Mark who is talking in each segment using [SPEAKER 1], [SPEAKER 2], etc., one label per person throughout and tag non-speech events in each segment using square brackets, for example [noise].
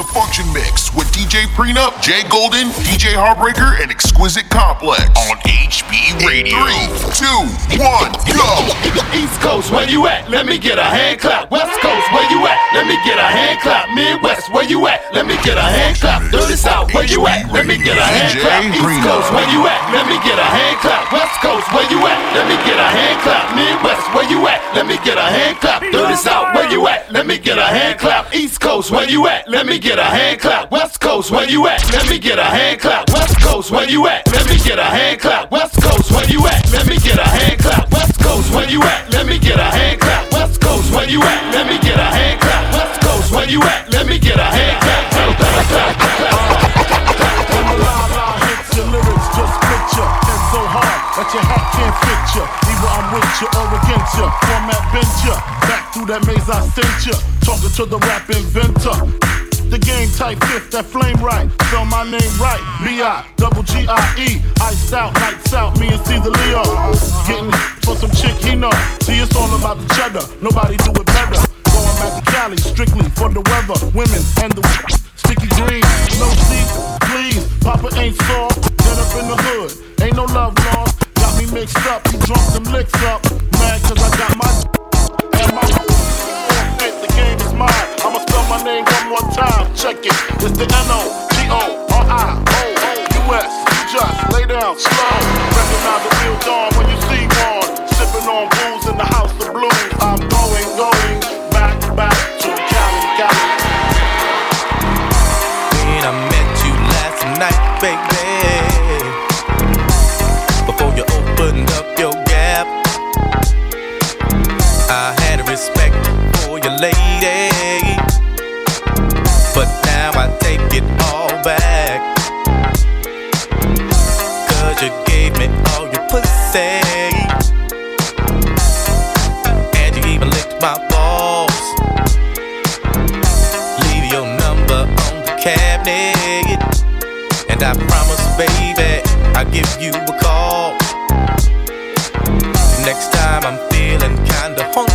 [SPEAKER 1] The Function Mix with DJ Prenup, Jay Golden, DJ Hartbreaker, and Xquisite Complex on HB Radio. Three, two, one, go!
[SPEAKER 2] East Coast, where you at? Let me get a hand clap. West Coast, where you at? Let me get a hand clap. Midwest, where you at? Let me get a hand clap. Dirty South, where you at? Let me get a hand clap. East Coast, where you at? Let me get a hand clap. West Coast, where you at? Let me get a hand clap. Midwest, where you at? Let me get a hand clap. Dirty South, where you at? Let me get a hand clap. East Coast, where you at? Let me get a hand clap. West Coast, where you at? Let me get a hand clap. West Coast, where you at? Let me get a hand clap. West Coast, where you at? Let me get a hand clap. West Coast, where you at? Let me get a hand clap. West Coast, where you at? Let me get a hand clap. West Coast, where you at? Let me get a hand clap.
[SPEAKER 3] hits your lyrics, just picture. And so hard that your hat can't fit you. Either I'm with you or against you. Format you. Back through that maze I sent you. Talking to the rap inventor. The game type fifth, that flame right. Spell my name right. B-I, double G-I-E. Iced out, lights out, me and Caesar Leo. Getting for some chick he know. See, it's all about the cheddar. Nobody do it better. Going back to Cali, strictly for the weather. Women and the sticky green. No seats, please. Papa ain't soft. Get up in the hood. Ain't no love lost. Got me mixed up. You drunk them licks up. Mad cause I got my and my the game is mine. My name one more time. Check it. It's the N-O-G-O-R-I-O-U-S. Just lay down slow. Recognize the real dawn when you see one. Sipping on booze in the house of blues. I'm going, going
[SPEAKER 4] give you a call. Next time I'm feeling kinda horny.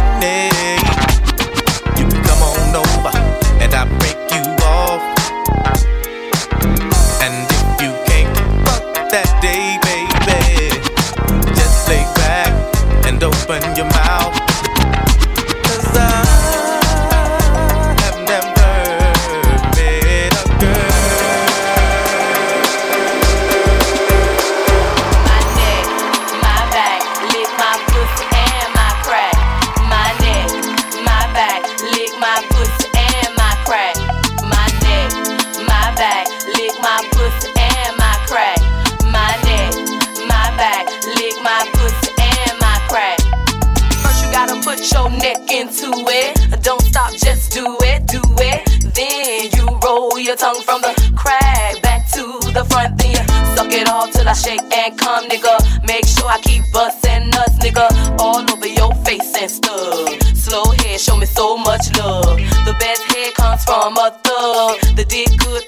[SPEAKER 5] Shake and come, nigga. Make sure I keep bustin' nuts, nigga, all over your face and stuff. Slow head, show me so much love. The best head comes from a thug. The dick good,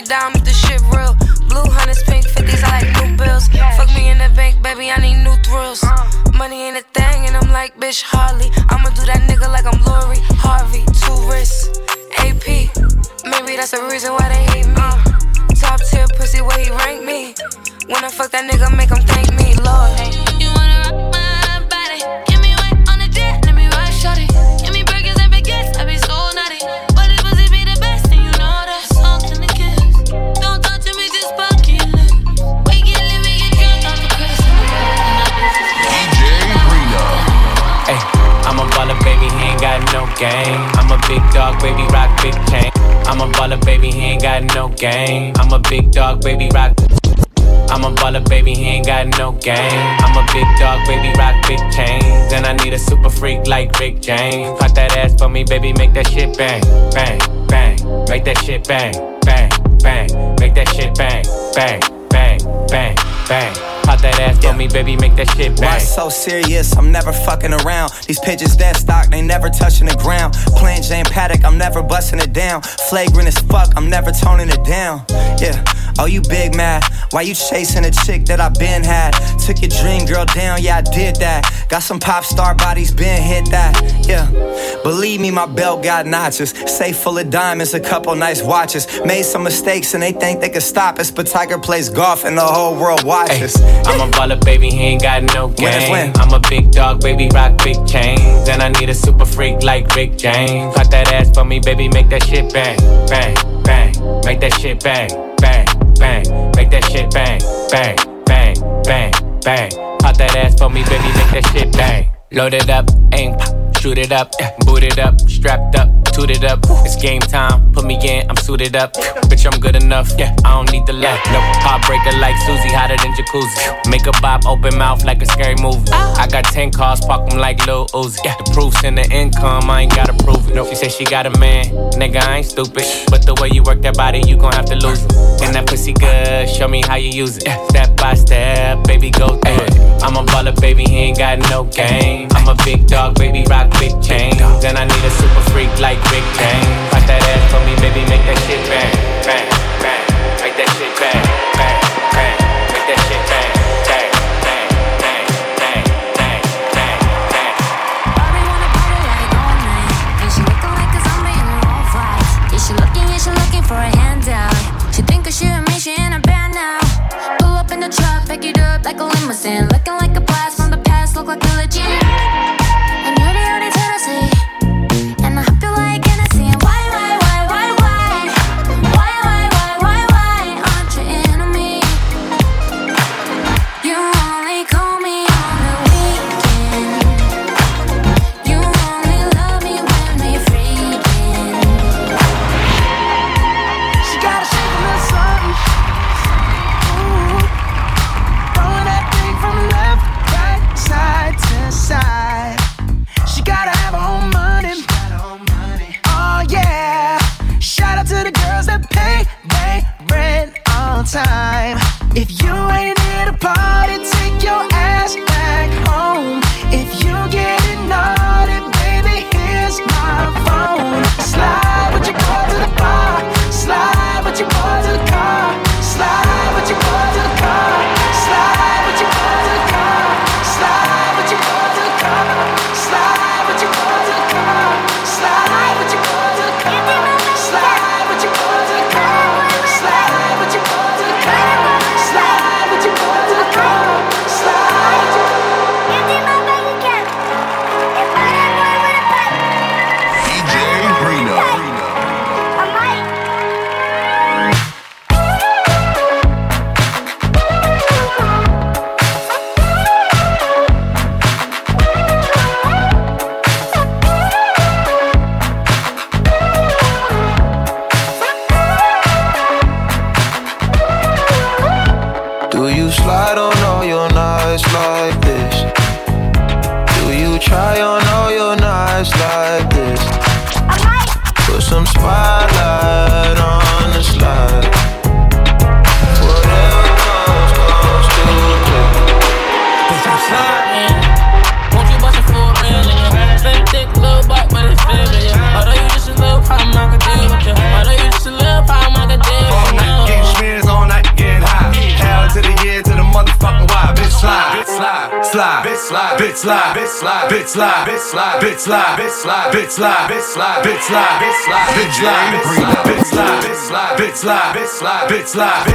[SPEAKER 6] me down if the shit real. Blue hunters, pink fifties, I like new bills. Fuck me in the bank, baby, I need new thrills. Money ain't a thing, and I'm like, bitch, Harley. I'ma do that nigga like I'm Lori Harvey. Two wrists, AP. Maybe that's the reason why they hate me. Top tier pussy, where he rank me. When I fuck that nigga, make him
[SPEAKER 7] game. I'm a big dog, baby, rock. I'm a baller, baby, he ain't got no game. I'm a big dog, baby, rock big chains. And I need a super freak like Rick James. Pop that ass for me, baby, make that shit bang, bang, bang. Make that shit bang, bang, bang. Make that shit bang, bang, bang, bang, bang. Pop that ass for me, baby, make that shit bang.
[SPEAKER 8] Why so serious? I'm never fucking around. These pigeons dead stock, they never touching the ground. Playing Jane Paddock, I'm never busting it down. Flagrant as fuck, I'm never toning it down. Yeah. Oh, you big mad? Why you chasing a chick that I been had? Took your dream girl down, yeah, I did that. Got some pop star bodies, been hit that. Yeah. Believe me, my belt got notches. Safe full of diamonds, a couple nice watches. Made some mistakes and they think they could stop us, but Tiger plays golf and the whole world watches.
[SPEAKER 7] Ay. I'm a [laughs] baller, baby, he ain't got no game. I'm a big dog, baby, rock big chains. And I need a super freak like Rick James. Cut that ass for me, baby, make that shit bang, bang, bang. Make that shit bang, bang, bang. Make that shit bang, bang, bang, bang, bang. Pop that ass for me, baby, make that shit bang. Load it up, aim, pop, shoot it up, boot it up, strapped up it up. It's game time, put me in, I'm suited up. Bitch, I'm good enough, yeah, I don't need the left. No, heartbreaker like Susie, hotter than jacuzzi. Make a bop, open mouth like a scary movie. Oh. I got 10 cars, park them like Lil Uzi. Yeah, the proof's in the income, I ain't gotta prove it. No, she said she got a man, nigga, I ain't stupid. But the way you work that body, you gon' have to lose it. And that pussy good, show me how you use it. Step by step, baby, go through it. I'm a baller, baby, he ain't got no game. I'm a big dog, baby, rock big chains. And I need a super freak like big bang. Pop that ass for me, baby, make that shit bang, bang, bang. Make that shit bang, bang, bang. Make that shit bang.
[SPEAKER 6] For a handout, she think I should mention I'm bad now. Pull up in the truck, pick it up like a limousine, looking like a blast from the past, look like a legend.
[SPEAKER 9] Slide,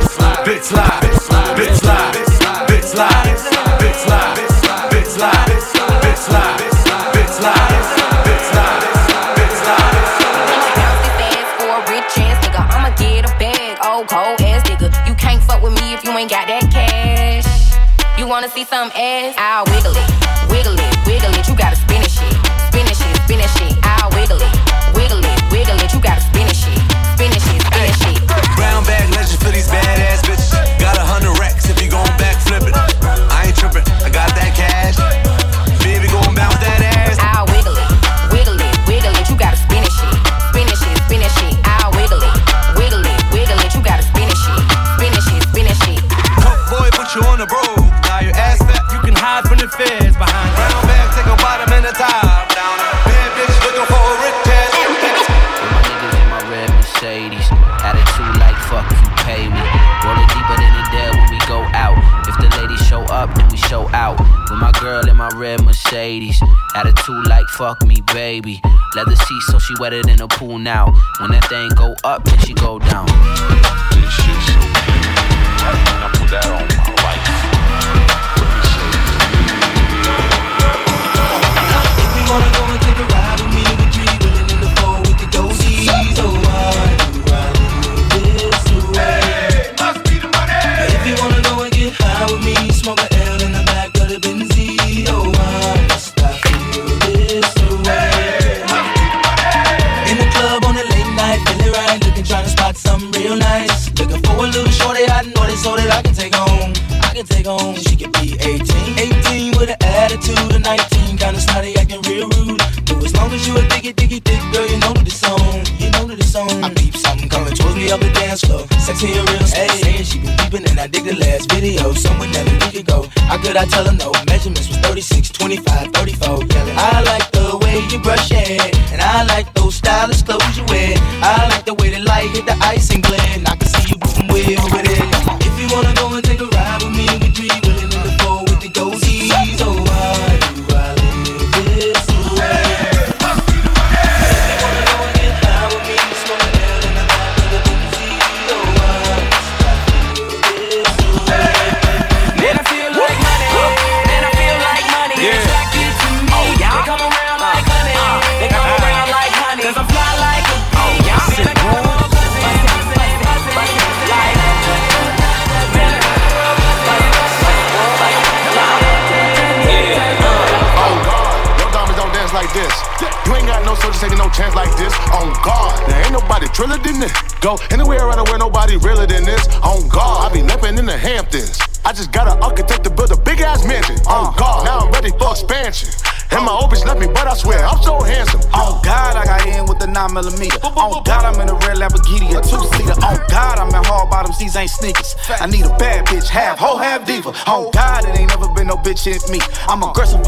[SPEAKER 10] bitch
[SPEAKER 4] in me.
[SPEAKER 11] I'm
[SPEAKER 1] aggressive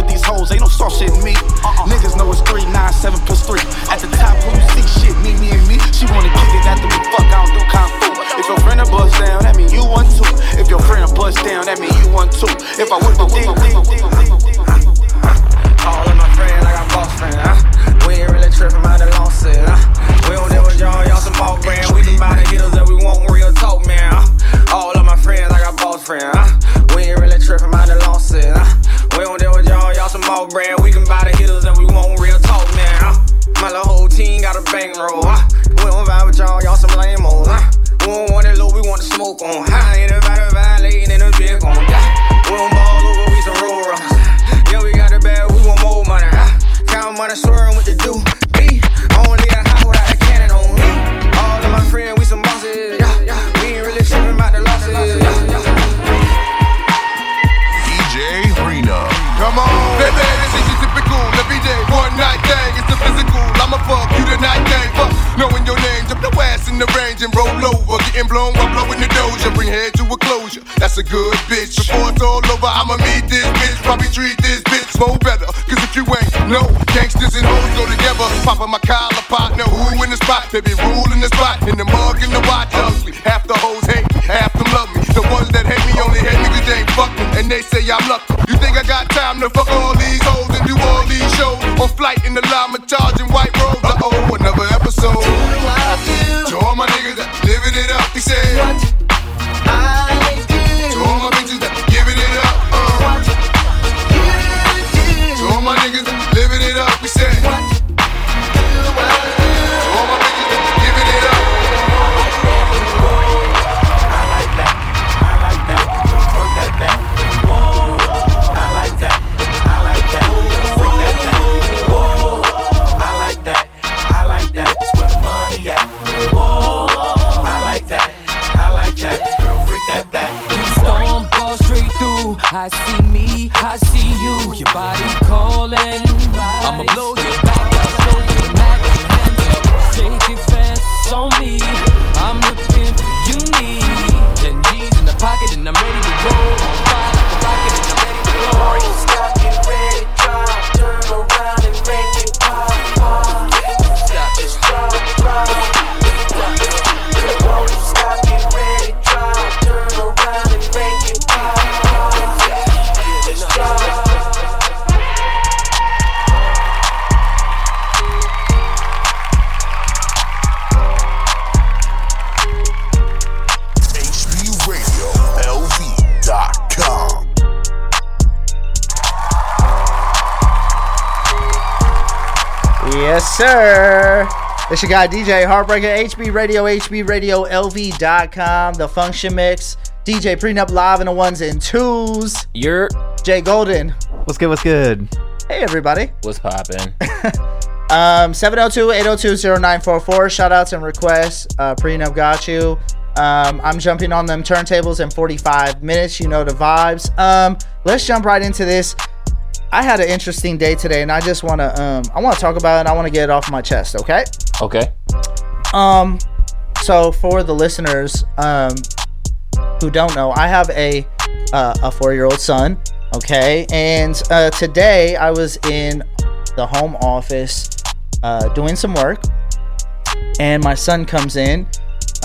[SPEAKER 11] time to fuck all
[SPEAKER 12] It's your guy DJ Hartbreaker, HB Radio, HB Radio, LV.com, The Function Mix, DJ Prenup Live in the ones and twos.
[SPEAKER 13] You're
[SPEAKER 12] Jay Golden.
[SPEAKER 14] What's good? What's good?
[SPEAKER 12] Hey, everybody.
[SPEAKER 13] What's poppin'? [laughs]
[SPEAKER 12] Um, 702-802-0944. Shout outs and requests. Uh, Prenup got you. Um, I'm jumping on them turntables in 45 minutes. You know the vibes. Um, let's jump right into this. I had an interesting day today, and I just want to um, I want to talk about it. and I want to get it off my chest. Okay.
[SPEAKER 13] Okay.
[SPEAKER 12] Um, so for the listeners um, who don't know, I have a uh, a four year old son. Okay, and uh, today I was in the home office uh, doing some work, and my son comes in.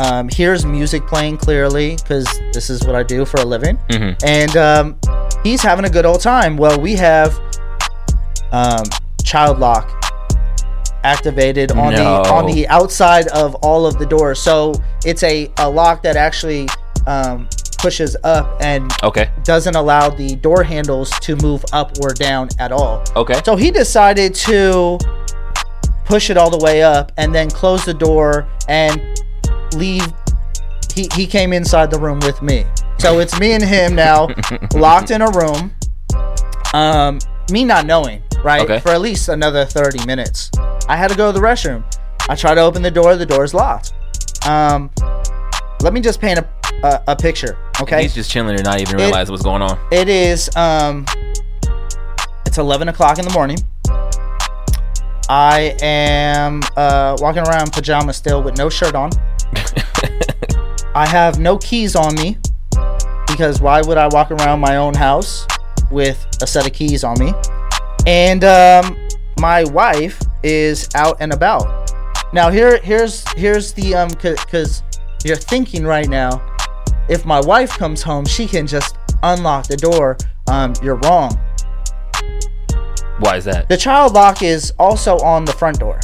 [SPEAKER 12] Um, hears music playing clearly because this is what I do for a living,
[SPEAKER 13] Mhm.
[SPEAKER 12] and um, he's having a good old time. Well, we have um, child lock activated on the on the outside of all of the doors. So it's a, a lock that actually um, pushes up and
[SPEAKER 13] Okay.
[SPEAKER 12] doesn't allow the door handles to move up or down at all.
[SPEAKER 13] Okay.
[SPEAKER 12] So he decided to push it all the way up and then close the door and leave. He, he came inside the room with me. So [laughs] it's me and him now locked in a room. Um, me not knowing, right?
[SPEAKER 13] Okay.
[SPEAKER 12] For at least another 30 minutes. I had to go to the restroom. I try to open the door, the door's locked. Um, let me just paint a, a, a picture, okay?
[SPEAKER 13] He's just chilling and not even
[SPEAKER 12] It-
[SPEAKER 13] realize what's going on.
[SPEAKER 12] It is um it's 11 o'clock in the morning. I am uh, walking around in pajamas still with no shirt on. [laughs] I have no keys on me because why would I walk around my own house with a set of keys on me? And um, my wife is out and about. Now here here's here's the um cuz you're thinking right now if my wife comes home, she can just unlock the door. Um, you're wrong.
[SPEAKER 13] Why is that?
[SPEAKER 12] The child lock is also on the front door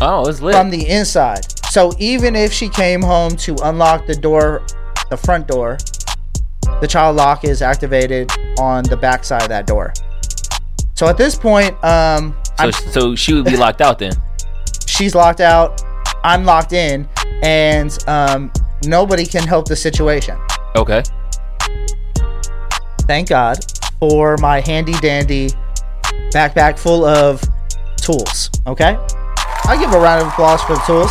[SPEAKER 13] Oh, it's lit.
[SPEAKER 12] from the inside. So even if she came home to unlock the door, the front door, the child lock is activated on the back side of that door. So at this point, um,
[SPEAKER 13] so, so she would be [laughs] locked out then.
[SPEAKER 12] she's locked out, I'm locked in, and um, nobody can help the situation.
[SPEAKER 13] Okay.
[SPEAKER 12] thank God for my handy dandy backpack full of tools. Okay, I give a round of applause for the tools.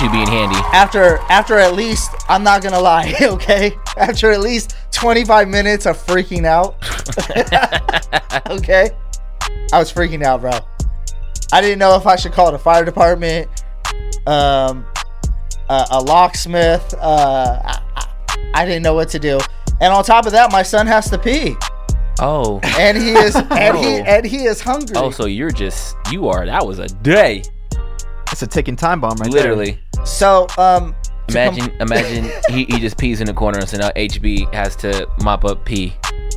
[SPEAKER 13] You being handy.
[SPEAKER 12] After after at least I'm not gonna lie, [laughs] okay. After at least 25 minutes of freaking out, [laughs] okay, I was freaking out, bro. I didn't know if I should call the fire department, um, a, a locksmith. Uh, I, I- didn't know what to do. And on top of that, my son has to pee,
[SPEAKER 13] Oh.
[SPEAKER 12] and he is [laughs] and he
[SPEAKER 13] Oh.
[SPEAKER 12] and he is hungry.
[SPEAKER 13] Oh, so you're just you are. That was a day.
[SPEAKER 14] It's a ticking time bomb right
[SPEAKER 13] Literally.
[SPEAKER 12] So, um, to com-
[SPEAKER 13] Imagine, imagine [laughs] he, he just pees in the corner, and so now HB has to mop up pee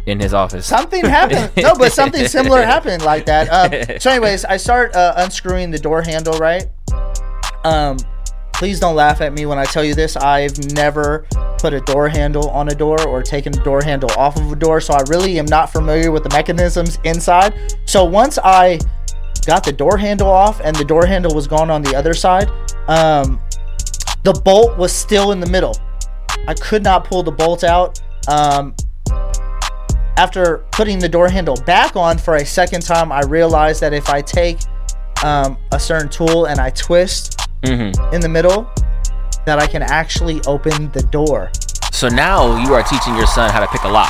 [SPEAKER 13] in his office.
[SPEAKER 12] Something happened. No, but [laughs] something similar happened like that. Um, so, anyways, I start uh, unscrewing the door handle. Right. Um, please don't laugh at me when I tell you this. I've never put a door handle on a door or taken a door handle off of a door, so I really am not familiar with the mechanisms inside. So once I got the door handle off and the door handle was gone on the other side, um, the bolt was still in the middle. I could not pull the bolt out. Um, after putting the door handle back on for a second time, I realized that if I take um, a certain tool and I twist
[SPEAKER 13] Mm-hmm.
[SPEAKER 12] in the middle, that I can actually open the door.
[SPEAKER 13] So now you are teaching your son how to pick a lock.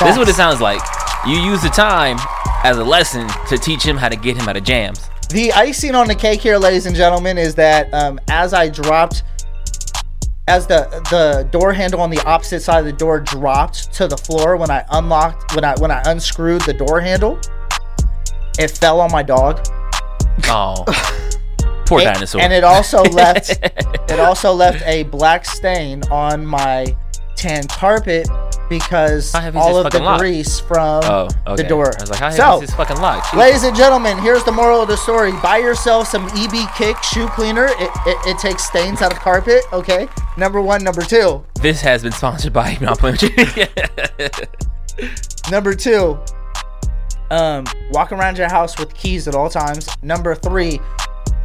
[SPEAKER 13] This is what it sounds like. You use the time as a lesson to teach him how to get him out of jams.
[SPEAKER 12] The icing on the cake here, ladies and gentlemen, is that um, as I dropped, as the the door handle on the opposite side of the door dropped to the floor when I unlocked when I when I unscrewed the door handle, it fell on my dog.
[SPEAKER 13] Oh, [laughs] poor
[SPEAKER 12] It-
[SPEAKER 13] dinosaur.
[SPEAKER 12] And it also [laughs] left it also left a black stain on my tan carpet because all of the grease from
[SPEAKER 13] Oh,
[SPEAKER 12] the door.
[SPEAKER 13] I was like, how
[SPEAKER 12] so,
[SPEAKER 13] is this fucking lock? Jesus.
[SPEAKER 12] ladies and gentlemen, here's the moral of the story: buy yourself some EB Kick shoe cleaner. It, it, it takes stains out of carpet. Okay, number one. Number two.
[SPEAKER 13] This has been sponsored by. No, I'm playing with you.
[SPEAKER 12] Number two. Um, walk around your house with keys at all times. Number three,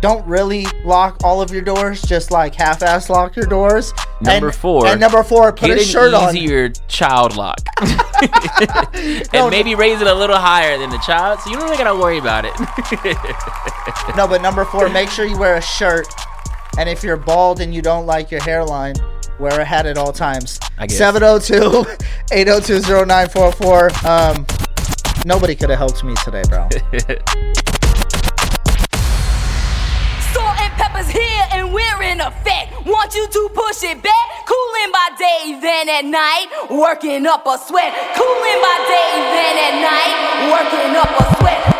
[SPEAKER 12] don't really lock all of your doors. Just like half-ass lock your doors.
[SPEAKER 15] Number
[SPEAKER 12] And-
[SPEAKER 15] four.
[SPEAKER 12] And number four, put
[SPEAKER 15] get
[SPEAKER 12] a
[SPEAKER 15] an
[SPEAKER 12] shirt on.
[SPEAKER 15] easier child lock, [laughs] and maybe raise it a little higher than the child, so you don't really gotta worry about it. [laughs]
[SPEAKER 12] No, but number four, make sure you wear a shirt. And if you're bald and you don't like your hairline, wear a hat at all times.
[SPEAKER 15] I guess.
[SPEAKER 12] 702 802 0944. Um, nobody could have helped me today, bro. [laughs]
[SPEAKER 9] effect. Want you to push it back. Cooling by day, then at night, working up a sweat. Cooling by day, then at night, working up a sweat.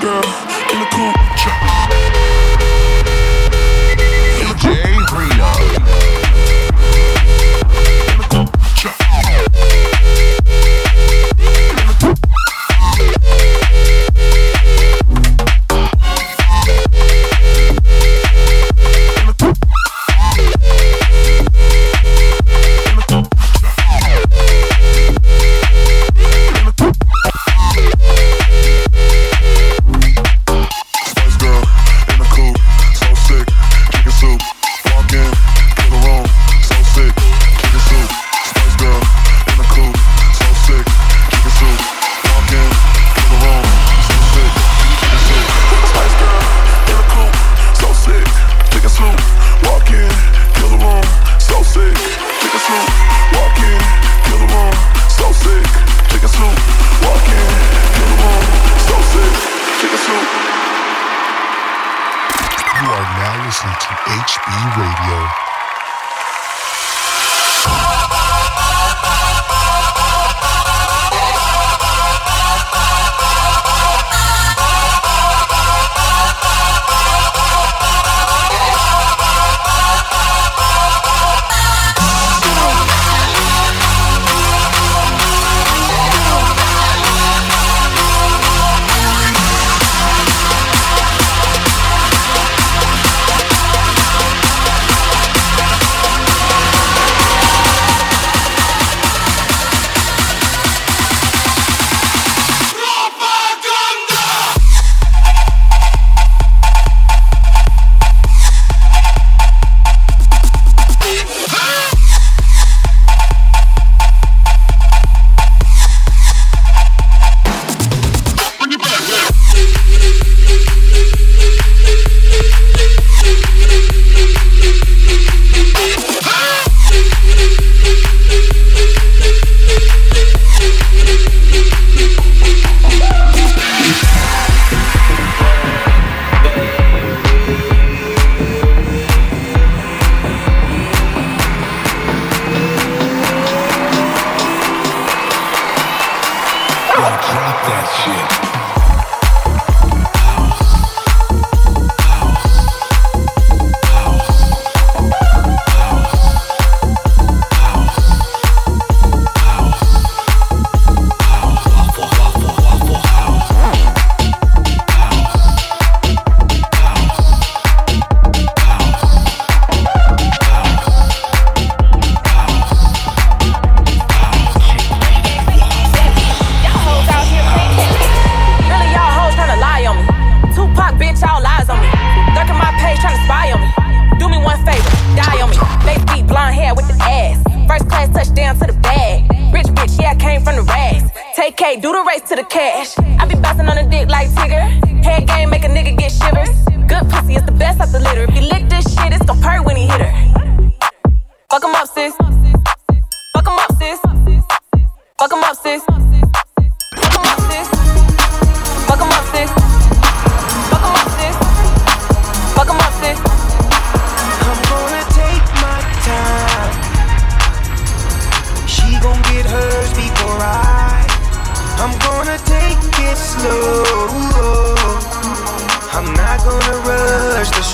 [SPEAKER 2] Girl in the cool.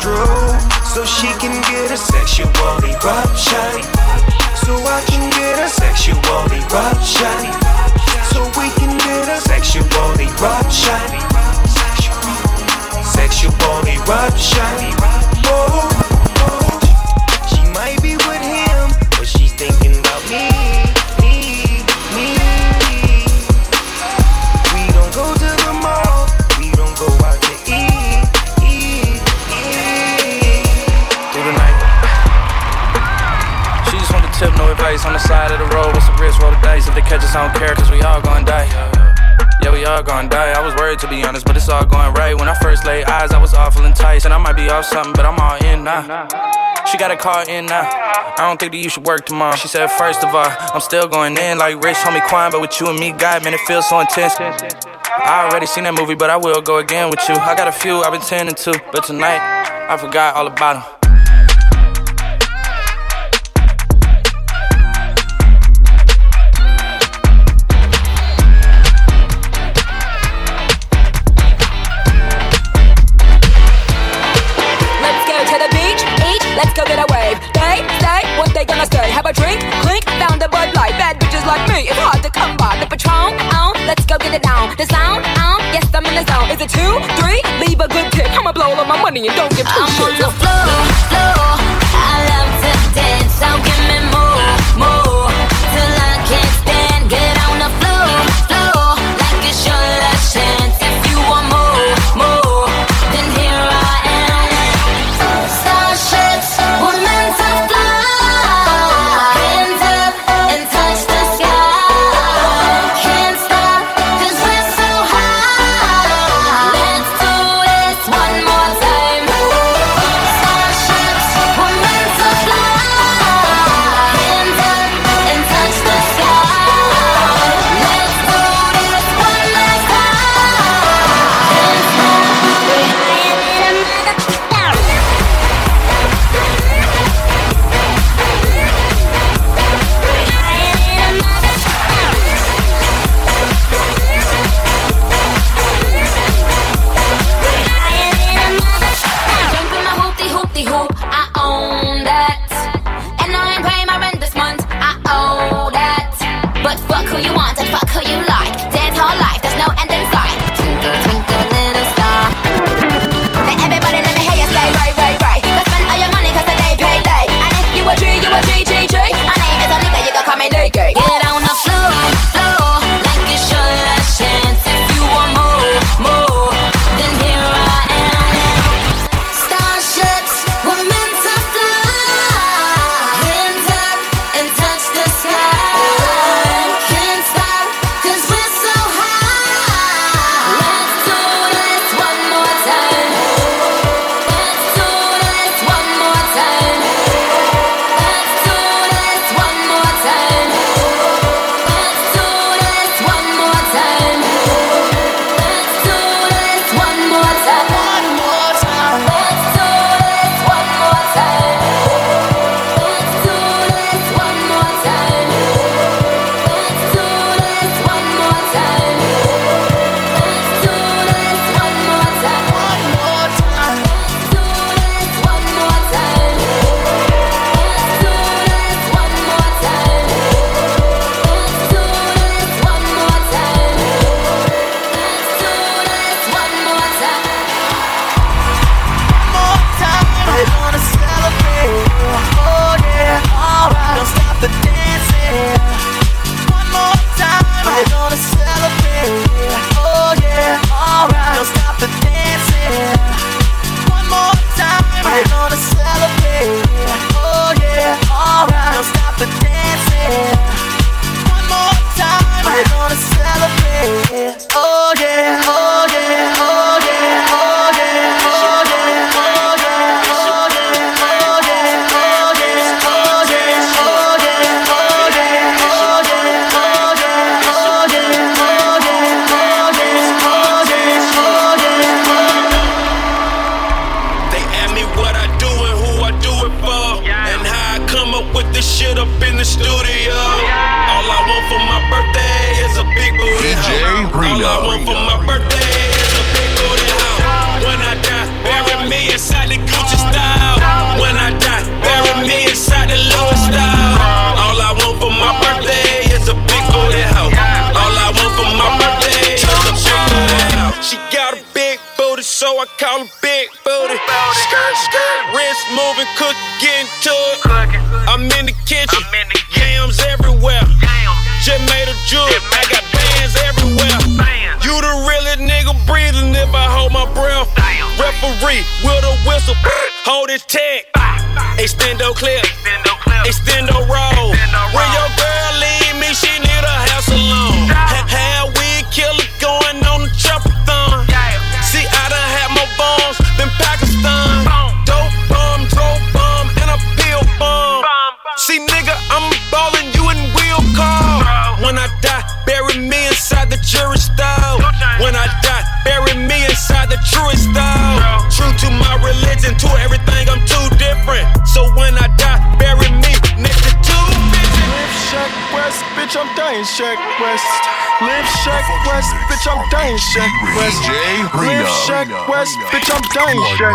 [SPEAKER 16] Stroke so she can get a sexual eruption. So I can get a sexual eruption. So we can get a sexual eruption. Sexual eruption. Whoa.
[SPEAKER 17] On the side of the road. What's the risk? Roll the dice. If they catch us, I don't care, cause we all gonna die. Yeah, we all gonna die. I was worried to be honest, but it's all going right. When I first laid eyes, I was awful enticed. And I might be off something, but I'm all in now. She got a call in now. I don't think that you should work tomorrow. She said, first of all, I'm still going in like rich homie Quan, but with you and me, God, man, it feels so intense. I already seen that movie, but I will go again with you. I got a few I've been tending to, but tonight, I forgot all about them.
[SPEAKER 9] The sound, on, yes I'm in the zone. Is it two, three? Leave a good tip. I'ma blow all my money and don't give two
[SPEAKER 18] I'm on the floor.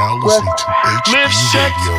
[SPEAKER 17] now listening to
[SPEAKER 1] HB Radio.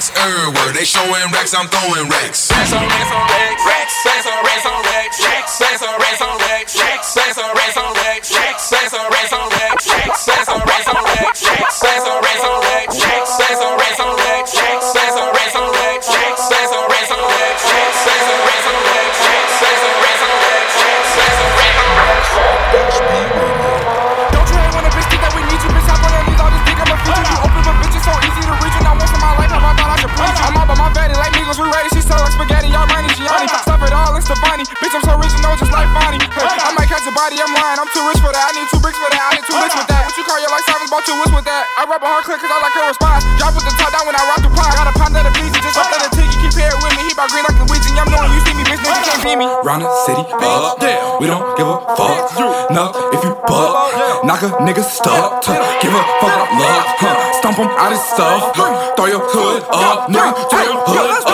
[SPEAKER 1] Racks everywhere. They showing racks. I'm throwing racks. Racks on racks on racks. Racks, racks on racks on racks.
[SPEAKER 19] Racks, racks on racks racks. On racks on. Racks,
[SPEAKER 20] body, I'm lying. I'm too rich for that. I need two bricks for that. I need two licks with that. What you call your life savage, bought two whips with that. I rap a hard click, cause I like her response. Drop with the top down when I rock the pot. Got a pound of the beats, just up the tiggy. Keep hair with me. He bout green like the Ouija. I'm knowing you see me, bitch, nigga can't beat me.
[SPEAKER 10] Round the city, up. We don't give a fuck. No, if you buck, knock a nigga stuck. Give a fuck about love. Huh. Stomp him out his stuff. Throw your hood up, nigga. Throw your hood up.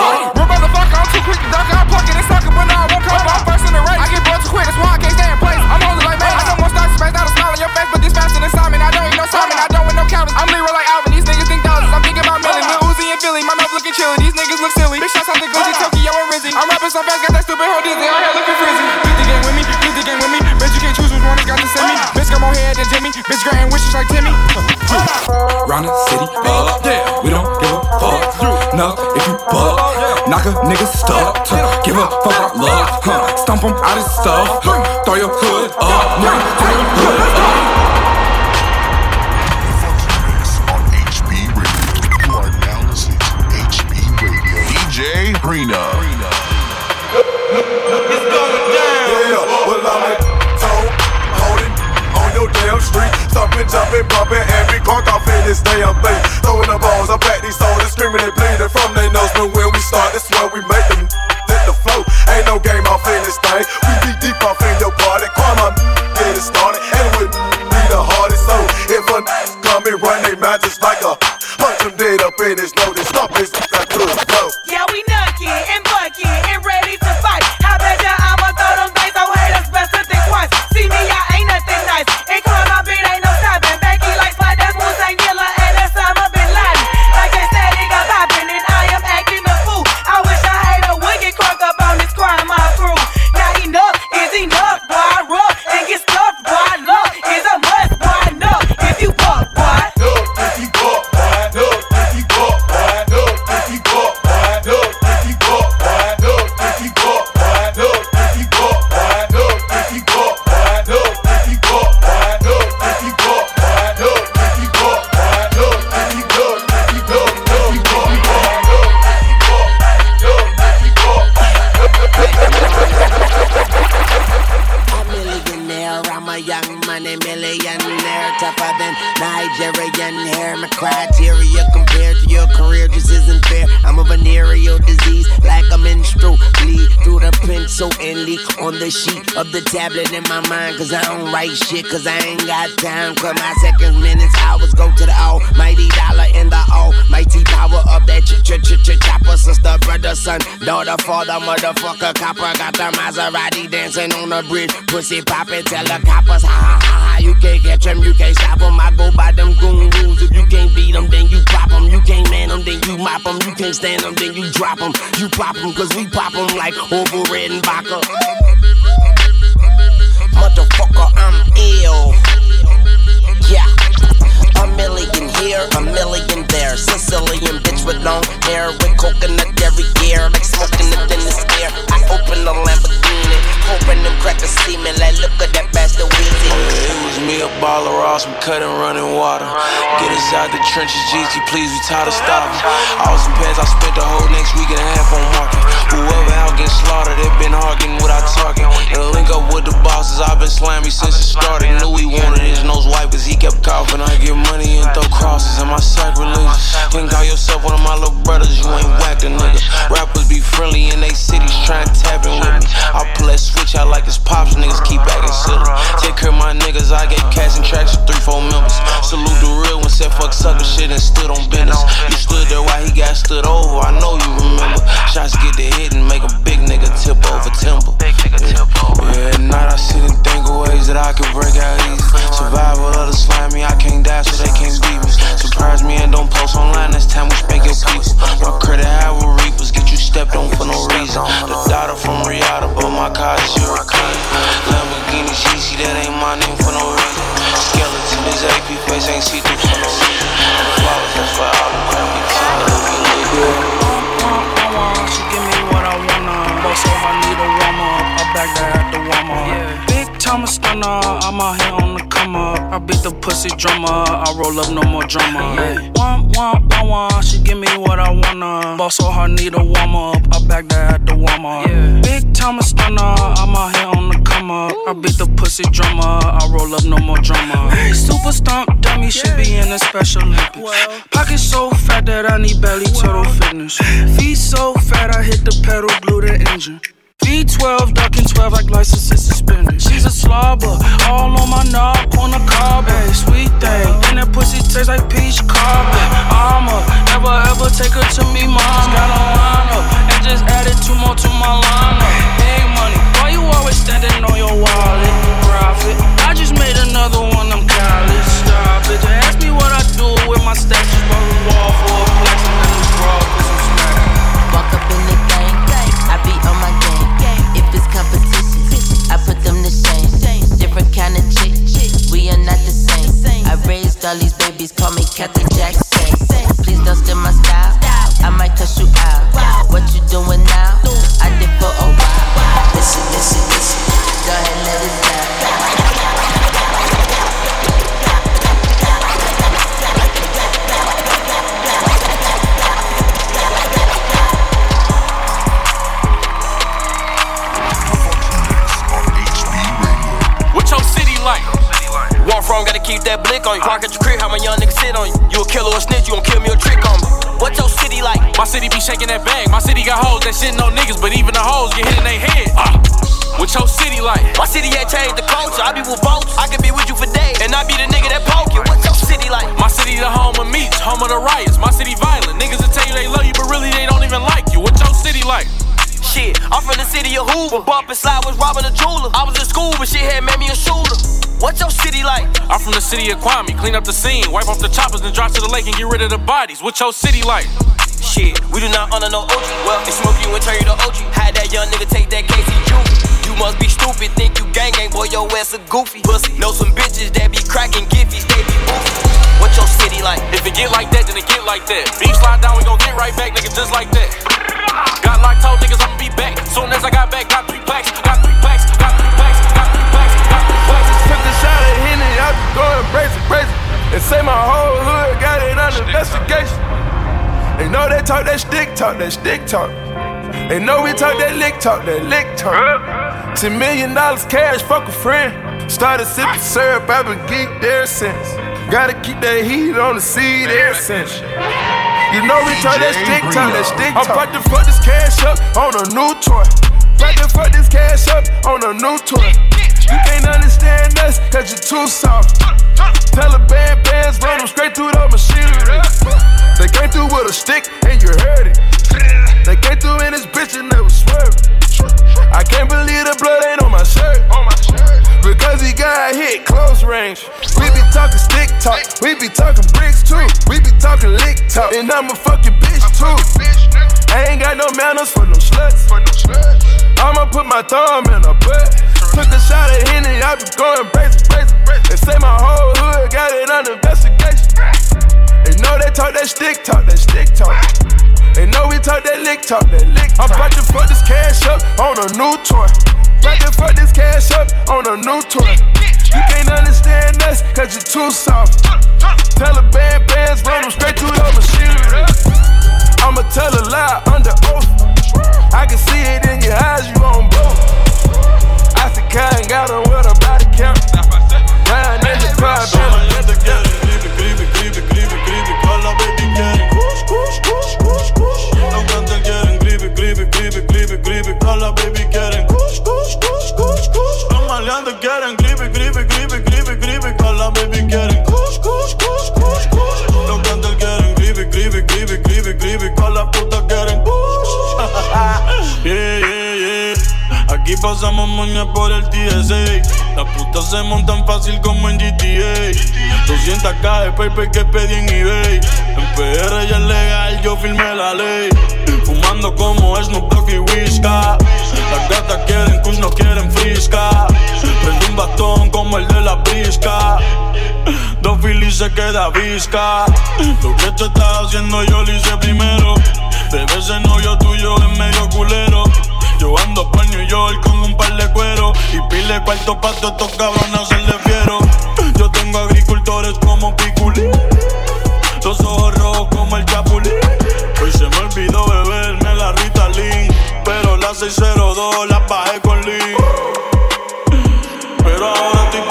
[SPEAKER 20] Like Timmy.
[SPEAKER 10] Round the city, up. We don't give a fuck. No, if you buck, knock a nigga stuck. Give a fuck about love. Huh. Stomp him out his stuff. Throw your hood up, nigga. Throw your hood up.
[SPEAKER 21] on HB Radio. You are now listening to HB Radio.
[SPEAKER 11] Yeah, well I'm at toe, holding damn street, stomping, jumping, bumping, every car off in this damn thing. Throwing the balls, I back these soldiers, screaming and bleeding from their nose. But when we start, that's where we make them hit the flow. Ain't no game the
[SPEAKER 22] of the tablet in my mind. Cause I don't write shit, cause I ain't got time. Cause my seconds, minutes, hours go to the almighty dollar in the almighty power of that ch ch ch ch chopper. Sister, brother, son, daughter, father, motherfucker, copper. Got the Maserati dancing on the bridge. Pussy poppin', tell the coppers, ha ha ha ha. You can't catch them, you can't stop them. I go by them goon rules. If you can't beat them, then you pop them. You can't man them, then you mop them. You can't stand them, then you drop them. You pop them, cause we pop them like over red and vodka. Motherfucker, I'm ill. Here, a million there. Sicilian bitch with long hair, with coconut dairy gear, like smoking it in the air. I open the Lamborghini, hoping them crackers see me. Like, look at that bastard Weezy.
[SPEAKER 11] Use me a ball
[SPEAKER 22] Carla Ross, we cutting running water. Get us out the trenches, GT, please, we tired of stopping. I was in Paris, I spent the whole next week and a half on market. Whoever out getting slaughtered, they been hard getting what I target. And link up with the bosses, I've been slamming since it started. Knew he wanted his nose wiped, cause he kept coughing. I get money and throw crosses, am I sacrilegious? Can call yourself one of my little brothers, you ain't whacked a nigga. Rappers be friendly in they cities, trying to tap in with me. I pull that switch out like it's pops, niggas keep acting silly. Take care of my niggas, I get cash and tracks with three, four members. Salute the real one, said fuck sucker shit and stood on business. You stood there while he got stood over, I know you remember. Shots get the hit and make a big nigga tip over timber. Yeah, at night I sit and think of ways that I can break out easy. Survival of the slimy, I can't die so they can't beat me. Surprise me and don't post online, next time we spank your people. My credit high with reapers, get you stepped on for no reason. The daughter from Rihanna, but my car is European. Lamborghini GC, that ain't my name for no reason. Skeleton, this AP face ain't see through for no reason. Flowers, that's why all the Grammy
[SPEAKER 17] She give me what I wanna. Boss so I need a warm up. I back that at the warm up. Big time a stunner. I'm out here on the come up. I beat the pussy drummer. I roll up no more drama. One, one, one, one. She give me what I wanna. Boss so I need a warm up. I back that at the warm up. Big time a stunner. I'm out here on the come up. I beat the pussy drummer. I roll up no more drama. Super stomp dummy should be in a special Olympics. Pocket so fat that I need belly total fitness. Feet so fat I hit the pedal, glue the engine. V12, ducking 12 like licenses suspended. She's a slobber, all on my knob, on the carb, ay, sweet thing. And that pussy tastes like peach carpet. I'ma never ever take her to me, mom. Got a line up, and just added two more to my lineup. Big money, why you always standing on your wallet? Profit, I just made another one, I'm college. Stop it, just ask me what I do with my statues, by the wall for a flex and then the
[SPEAKER 23] I raised all these babies, call me Captain Jackson. Please don't steal my style, I might cuss you out. What you doing now? I did for a while. Listen, listen, listen. Go ahead, let it down.
[SPEAKER 24] Walk from, gotta keep that blick on you. Park at your crib, how my young niggas sit on you. You a killer or a snitch, you gon' kill me or trick on me. What your city like?
[SPEAKER 25] My city be shaking that bag. My city got hoes that shitting on niggas, but even the hoes get hit in their head. Ah. What your city like?
[SPEAKER 24] My city had changed the culture. I be with boats. I can be with you for days, and I be the nigga that poke you. What your city like?
[SPEAKER 25] My city the home of meats, home of the riots. My city violent. Niggas will tell you they love you, but really they don't even like you. What your city like?
[SPEAKER 24] Shit, I'm from the city of Hoover. Bump and slide was robbing a jeweler. I was in school, but shit had made me a shooter. What's your city like?
[SPEAKER 25] I'm from the city of Kwame. Clean up the scene, wipe off the choppers, and drop to the lake and get rid of the bodies. What your city like?
[SPEAKER 24] Shit, we do not honor no OG. Well, they smoke you and turn you to OG. Had that young nigga take that Juvie. You must be stupid, think you gang gang, boy, your ass a goofy. Pussy, know some bitches that be cracking giffies, they be goofy. What your city like?
[SPEAKER 25] If it get like that, then it get like that. Beef slide down, we gon' get right back, nigga, just like that. Got like told niggas I'ma be back. Soon as I got back, got three plaques, got three plaques, got three plaques, got three plaques, got three plaques.
[SPEAKER 2] Took a shot at Henny, I be going crazy, crazy. They say my whole hood got it under investigation. They know they talk that stick talk, that stick talk. They know we talk that lick talk, that lick talk. Ten million dollars cash, fuck a friend. Started sipping syrup, I've been geek there since. Gotta keep that heat on the seed ever since. You know we talk that stick talk, that stick talk. I'm about to fuck this cash up on a new toy. About to fuck this cash up on a new toy. You can't understand us, cause you're too soft. Taliban bands run them straight through the machinery. They came through with a stick and you heard it. They came through in this bitch and they was swerving. I can't believe the blood ain't on my shirt. Because he got hit close range. We be talking stick talk, we be talking bricks too. We be talking lick talk, and I'm a fucking bitch too. I ain't got no manners for no sluts. I'ma put my thumb in her butt. Took a shot at Henny, I be going crazy, crazy. They say my whole hood got it under investigation. They know they talk that stick talk, that stick talk. They know we talk that lick talk, that lick talk. I'm about to fuck this cash up on a new toy. Rather fuck this cash up on a new toy. You can't understand us,
[SPEAKER 11] cause you're too soft. Taliban bands run them straight through your machinery. I'ma tell a lie under oath. I can see it in your eyes, you on both. I see Kyle got her with a body count.
[SPEAKER 26] Call her baby Pasamos mañana por el TSA. Las putas se montan fácil como en GTA. 200k de paper que pedí en eBay. En PR ya es legal, yo firmé la ley. Fumando como Snoop Dogg y Whisca. Las gatas quieren kush, no quieren frisca. Prende un bastón como el de la brisca. Dos filis se queda visca. Lo que tú estás haciendo yo lo hice primero. Bebé ese novio tuyo es medio culero. Yo ando por New York con un par de cueros y pile cuarto pato estos cabrones hacerle fiero. Yo tengo agricultores como Piculín, los ojos rojos como el Chapulín. Hoy se me olvidó beberme la Ritalin, pero la 602 la bajé con Lee. Pero ahora estoy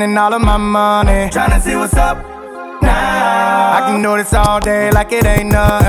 [SPEAKER 27] spending all of my money, tryna see what's up now. I can do this all day like it ain't nothing.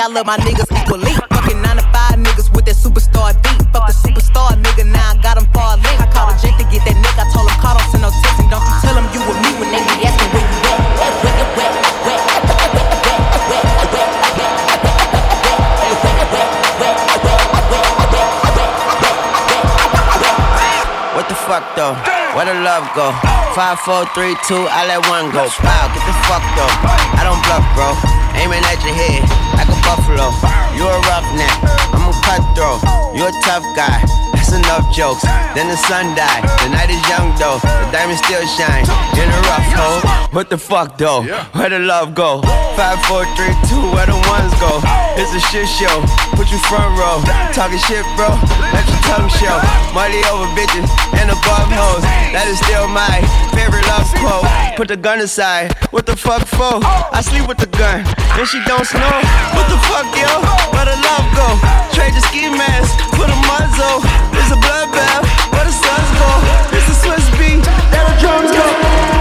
[SPEAKER 28] I
[SPEAKER 29] love my niggas equally. Fucking nine to five niggas with that superstar beat. Fuck the superstar nigga, now I got him far link. I called a jet to get that nigga. I told him call, don't send no text. And don't you tell him you with me when they be asking where you at.
[SPEAKER 22] What the fuck though? Where the love go? Five, four, three, two, I let one go. Wow, get the fuck though. I don't bluff, bro. Aiming at your head like a buffalo. You a roughneck, I'm a cutthroat. You a tough guy. That's enough jokes. Then the sun died. The night is young though. The diamonds still shine in a rough hole. What the fuck though? Where the love go? Five, four, three, two, where the ones go? It's a shit show. Put you front row. Talking shit, bro. Let your tongue show. Money over bitches and above hoes. That is still my favorite love quote. Put the gun aside. What the fuck for? I sleep with the gun. And she don't snow. What the fuck, yo? Where the love go? Trade the ski mask. Put a muzzle. It's a bloodbath. Where the suns go? It's a Swizz beat. There the drums go.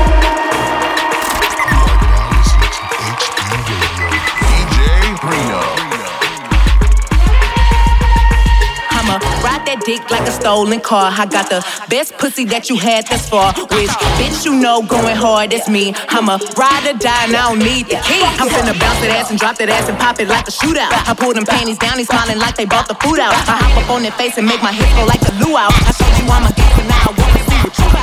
[SPEAKER 29] Dick like a stolen car. I got the best pussy that you had thus far. Which bitch you know going hard, that's me. I'ma ride or die and I don't need the key. I'm finna bounce that ass and drop that ass and pop it like a shootout. I pull them panties down, he's smiling like they bought the food out. I hop up on their face and make my hips go like the luau. I showed you I'm a gangster, now I wanna see what
[SPEAKER 17] you
[SPEAKER 27] about.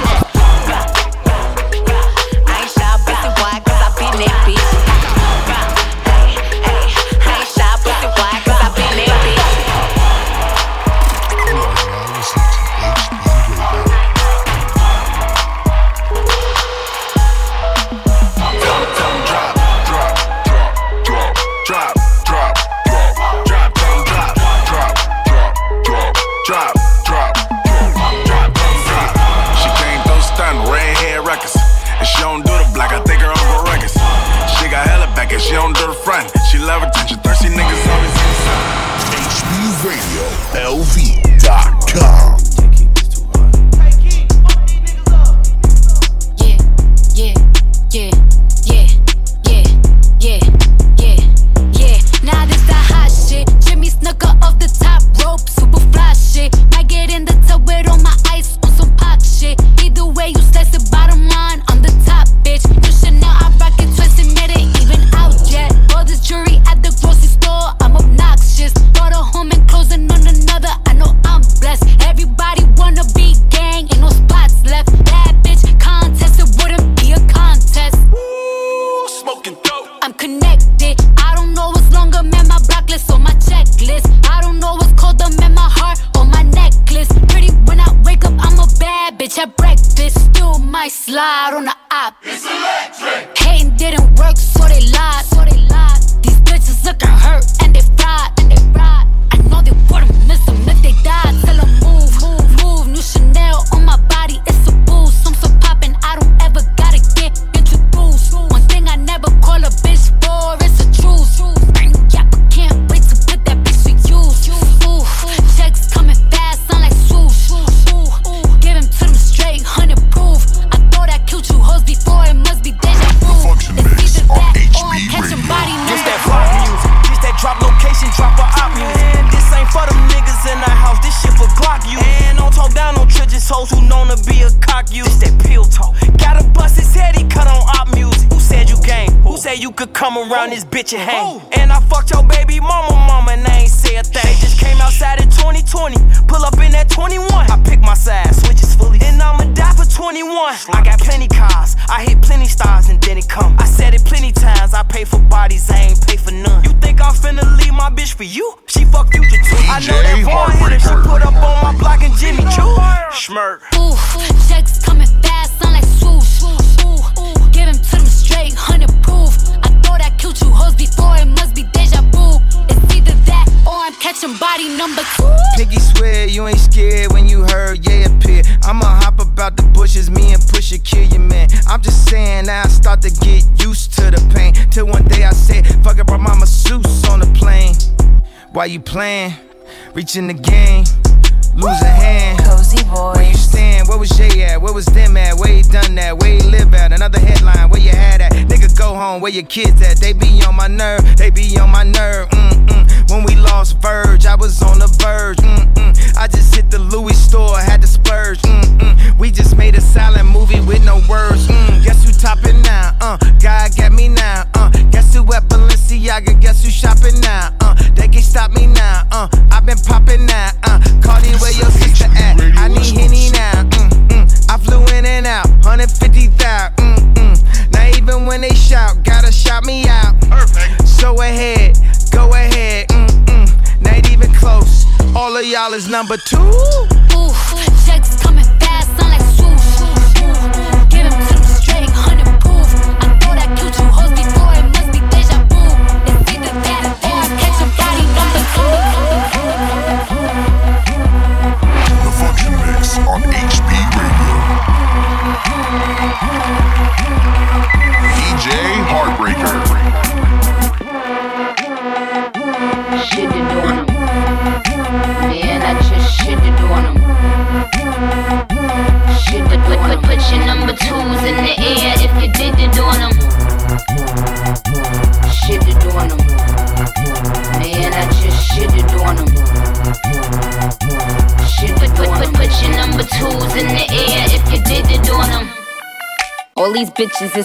[SPEAKER 27] Reaching the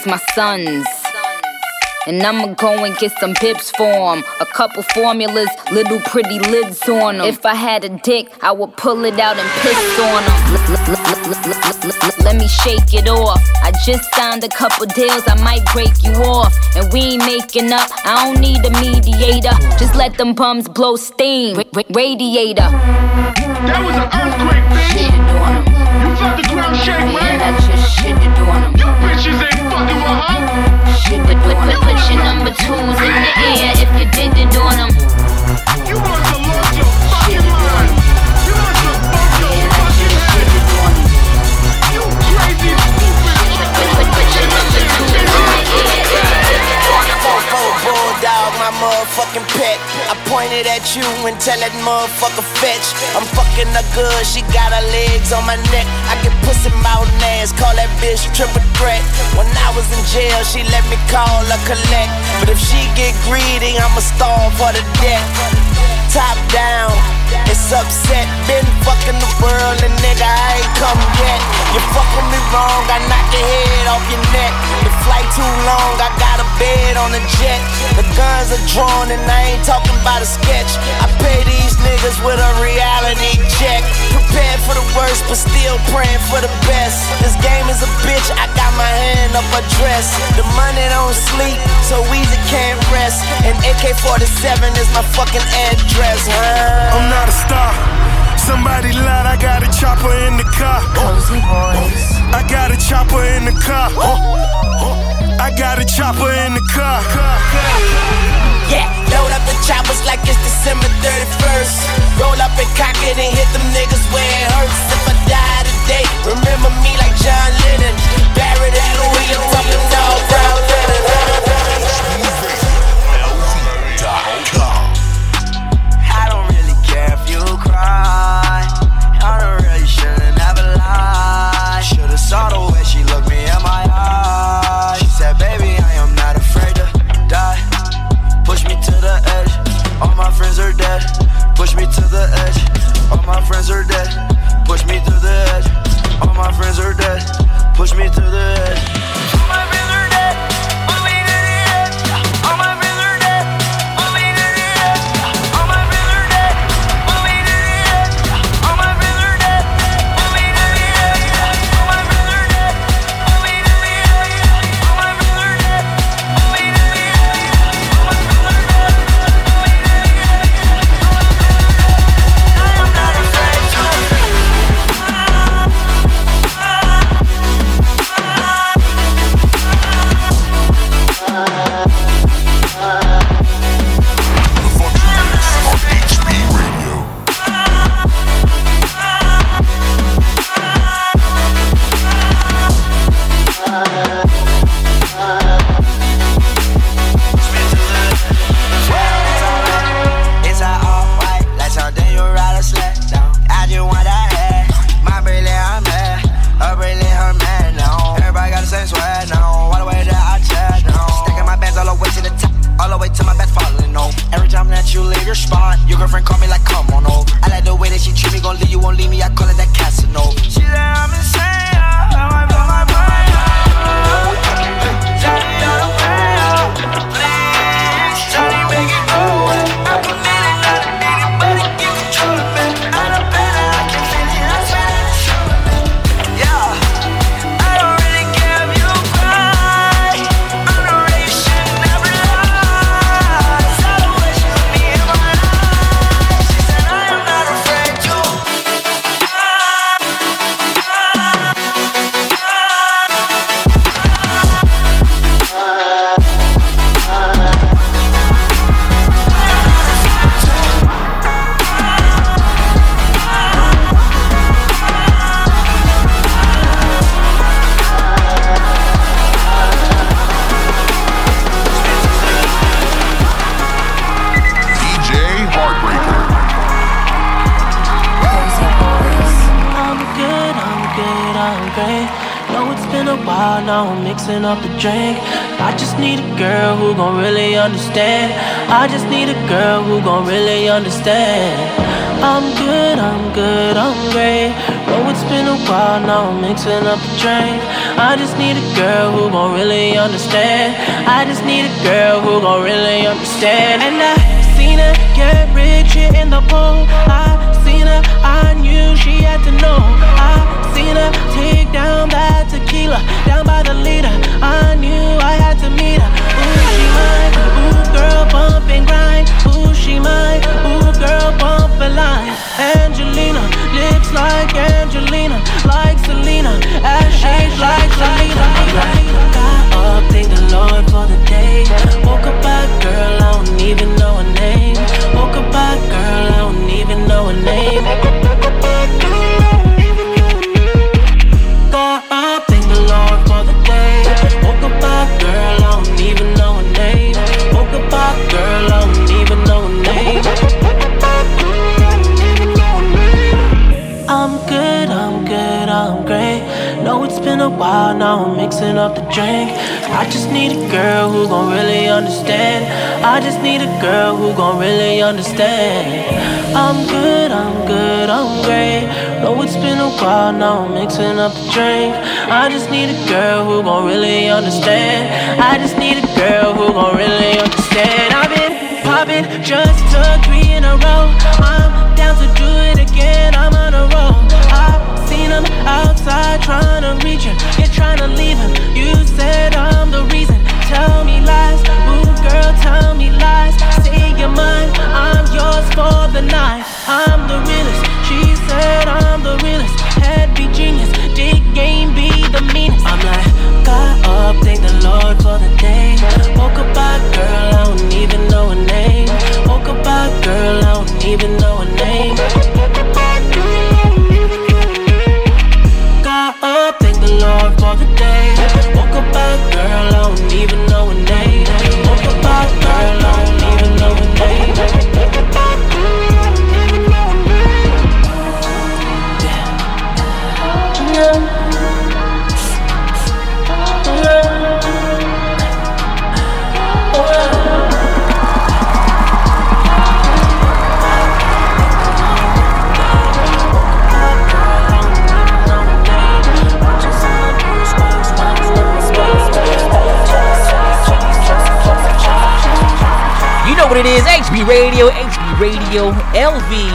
[SPEAKER 27] is
[SPEAKER 18] my sons. And I'ma go and get some pips for for 'em. A couple formulas, little pretty lids on 'em. If I had a dick, I would pull it out and piss on on 'em. Let me shake it off. I just signed a couple deals, I might break you off. And we ain't making up, I don't need a mediator. Just let them bums blow steam. Ra- ra- radiator.
[SPEAKER 17] That was an earthquake, bitch. You felt the ground shake, right?
[SPEAKER 30] Man, I just shit to do
[SPEAKER 17] fucking with her.
[SPEAKER 18] Put, put, put, put your number twos in the air if you did
[SPEAKER 22] pet. I pointed at you and tell that motherfucker fetch. I'm fucking her good, she got her legs on my neck. I get pussy mouth ass, call that bitch triple threat. When I was in jail, she let me call her collect. But if she get greedy, I'ma starve for the death. Top down, it's upset. Been fucking the world and nigga, I ain't come yet. You fucking me wrong, I knock your head off your neck. The flight too long, I got a bed on the jet. The guns are drawn and I ain't talking about a sketch. I pay these niggas with a reality check. Prepared for the worst, but still praying for the best. This game is a bitch, I got my hand up her dress. The money don't sleep, so easy can't rest. And AK 47 is my fucking address, huh?
[SPEAKER 11] I'm not a star. Somebody lied, I got a chopper in the car.
[SPEAKER 30] Cozy boys.
[SPEAKER 11] I got a chopper in the car. I got a chopper in the car.
[SPEAKER 22] Yeah, load up the choppers like it's December 31st. Roll up and cock it and hit them niggas where it hurts. If I die today, remember me like John Lennon. Buried at Louis, I'm talking dog brown
[SPEAKER 31] now, I'm mixing up the drink. I just need a girl who gon' really understand. I just need a girl who gon' really understand. I'm good, I'm good, I'm great. Know it's been a while now, I'm mixing up the drink. I just need a girl who gon' really understand. I just need a girl who gon' really understand. I've been popping just took three in a row. I'm down to do it again, I'm on a roll. I've seen outside trying to reach you're trying to leave him. You said I'm the reason. Tell me lies, ooh girl, tell me lies. Say you're mine, I'm yours for the night. I'm the realest. She said I'm the realest. Head be genius, dick game be the meanest. I'm like, got up, thank the Lord for the day. Woke up by girl, I don't even know her name. Woke up by girl, I don't even know her name. Girl, I don't even know her name. Girl, I don't even know her name.
[SPEAKER 15] It is, HB Radio, HB Radio, LV.com.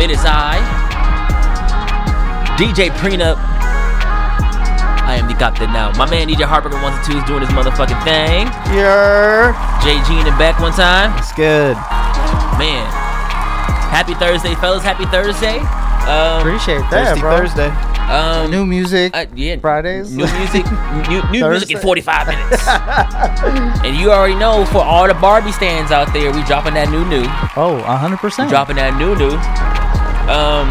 [SPEAKER 15] It is I, DJ Prenup. I am the captain now. My man DJ Hartbreaker ones and is doing his motherfucking thing.
[SPEAKER 12] Yeah.
[SPEAKER 15] JG in the back one time.
[SPEAKER 12] It's good.
[SPEAKER 15] Man. Happy Thursday, fellas. Happy Thursday. Um,
[SPEAKER 12] Appreciate that,
[SPEAKER 15] Thirsty
[SPEAKER 12] bro.
[SPEAKER 15] Thursday. Um,
[SPEAKER 12] new music.
[SPEAKER 15] yeah.
[SPEAKER 12] Fridays.
[SPEAKER 15] New music. new new music in 45 minutes. [laughs] and you already know for all the Barbie stands out there, we dropping that new new.
[SPEAKER 12] Oh, 100%.
[SPEAKER 15] We dropping that new new. Um,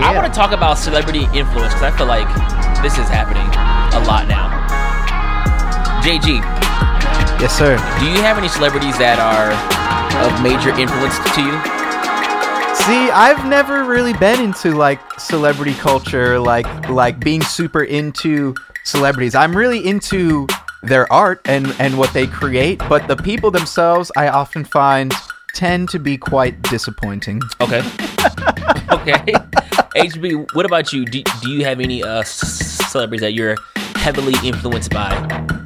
[SPEAKER 15] I want to talk about celebrity influence because I feel like this is happening a lot now. JG,
[SPEAKER 12] Yes, sir.
[SPEAKER 15] do you have any celebrities that are of major influence to you?
[SPEAKER 12] See, I've never really been into like celebrity culture, like like being super into celebrities. I'm really into their art and and what they create, but the people themselves I often find tend to be quite disappointing.
[SPEAKER 15] Okay. [laughs] okay. HB, what about you? Do, do you have any uh, celebrities that you're heavily influenced by?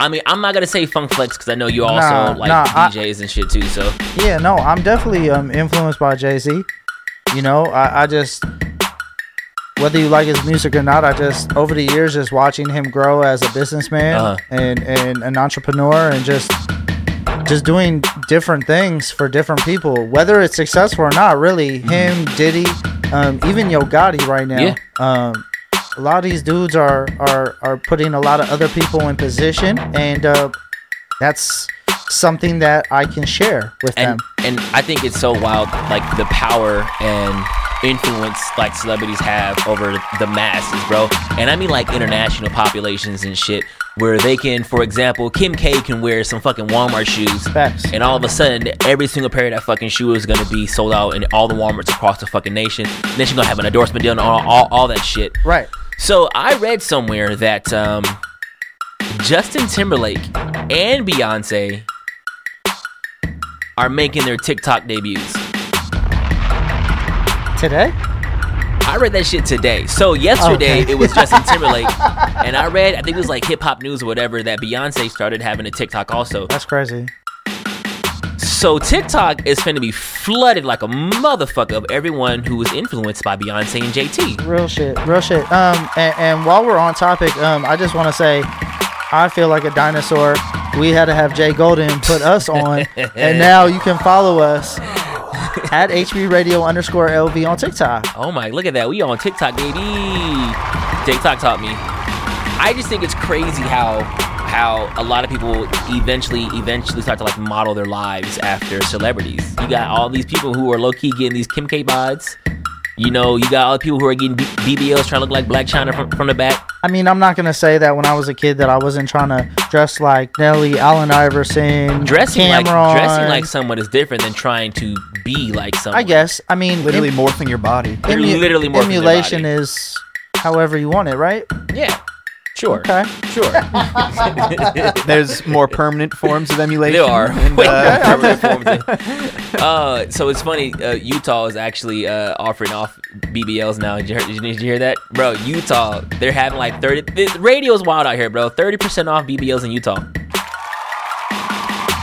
[SPEAKER 15] I mean, I'm not gonna say Funk Flex because I know you also
[SPEAKER 12] Nah,
[SPEAKER 15] like
[SPEAKER 12] nah, I-
[SPEAKER 15] DJs and shit too. So
[SPEAKER 12] Yeah, no, I'm definitely um influenced by Jay Z. You know, I, I just whether you like his music or not, I just over the years just watching him grow as a businessman
[SPEAKER 15] Uh-huh.
[SPEAKER 12] and and an entrepreneur and just just doing different things for different people, whether it's successful or not. Really, him, Diddy, um, even Yo Gotti right now.
[SPEAKER 15] Yeah.
[SPEAKER 12] Um, a lot of these dudes are are are putting a lot of other people in position, and uh, that's something that I can share with
[SPEAKER 15] and
[SPEAKER 12] them.
[SPEAKER 15] and I think it's so wild, like the power and influence like celebrities have over the masses, bro. And I mean like international populations and shit. Where they can, for example, Kim K can wear some fucking Walmart shoes, and all of a sudden, every single pair of that fucking shoe is gonna be sold out in all the WalMarts across the fucking nation. And then she's gonna have an endorsement deal and all, all, all that shit.
[SPEAKER 12] Right.
[SPEAKER 15] So I read somewhere that um, Justin Timberlake and Beyonce are making their TikTok debuts.
[SPEAKER 12] Today?
[SPEAKER 15] I read that shit today. So yesterday
[SPEAKER 12] Okay.
[SPEAKER 15] it was Justin Timberlake, [laughs] and I read I think it was like Hip Hop News or whatever that Beyonce started having a TikTok also.
[SPEAKER 12] That's crazy.
[SPEAKER 15] So TikTok is going to be flooded like a motherfucker of everyone who was influenced by Beyonce and JT.
[SPEAKER 12] Real shit, real shit. Um, and, and while we're on topic, um, I just want to say, I feel like a dinosaur. We had to have Jay Golden put us on, [laughs] and now you can follow us at HB Radio underscore LV on TikTok.
[SPEAKER 15] Oh my, look at that. We on TikTok, baby. TikTok taught me. I just think it's crazy how how a lot of people eventually eventually start to like model their lives after celebrities. You got all these people who are low key getting these Kim K bods. You know, you got all the people who are getting B- BBLs trying to look like Blac Chyna from, from the back.
[SPEAKER 12] I mean, I'm not gonna say that when I was a kid that I wasn't trying to dress like Nelly, Allen Iverson,
[SPEAKER 15] Dressing
[SPEAKER 12] Cameron.
[SPEAKER 15] like dressing like someone is different than trying to be like someone.
[SPEAKER 12] I guess. I mean,
[SPEAKER 32] Literally
[SPEAKER 12] em-
[SPEAKER 32] morphing your body.
[SPEAKER 15] They're literally morphing their
[SPEAKER 12] emulation is however you want it, right?
[SPEAKER 15] Yeah. Sure.
[SPEAKER 12] Okay.
[SPEAKER 15] Sure. [laughs]
[SPEAKER 32] There's more permanent forms of emulation.
[SPEAKER 15] There are.
[SPEAKER 32] and, uh,
[SPEAKER 15] more permanent forms of- [laughs] uh, so it's funny. Uh, Utah is actually uh, offering off BBLs now. Did you, hear, did you hear that, bro? Utah, they're having like thirty. The radio's wild out here, bro. Thirty percent off BBLs in Utah.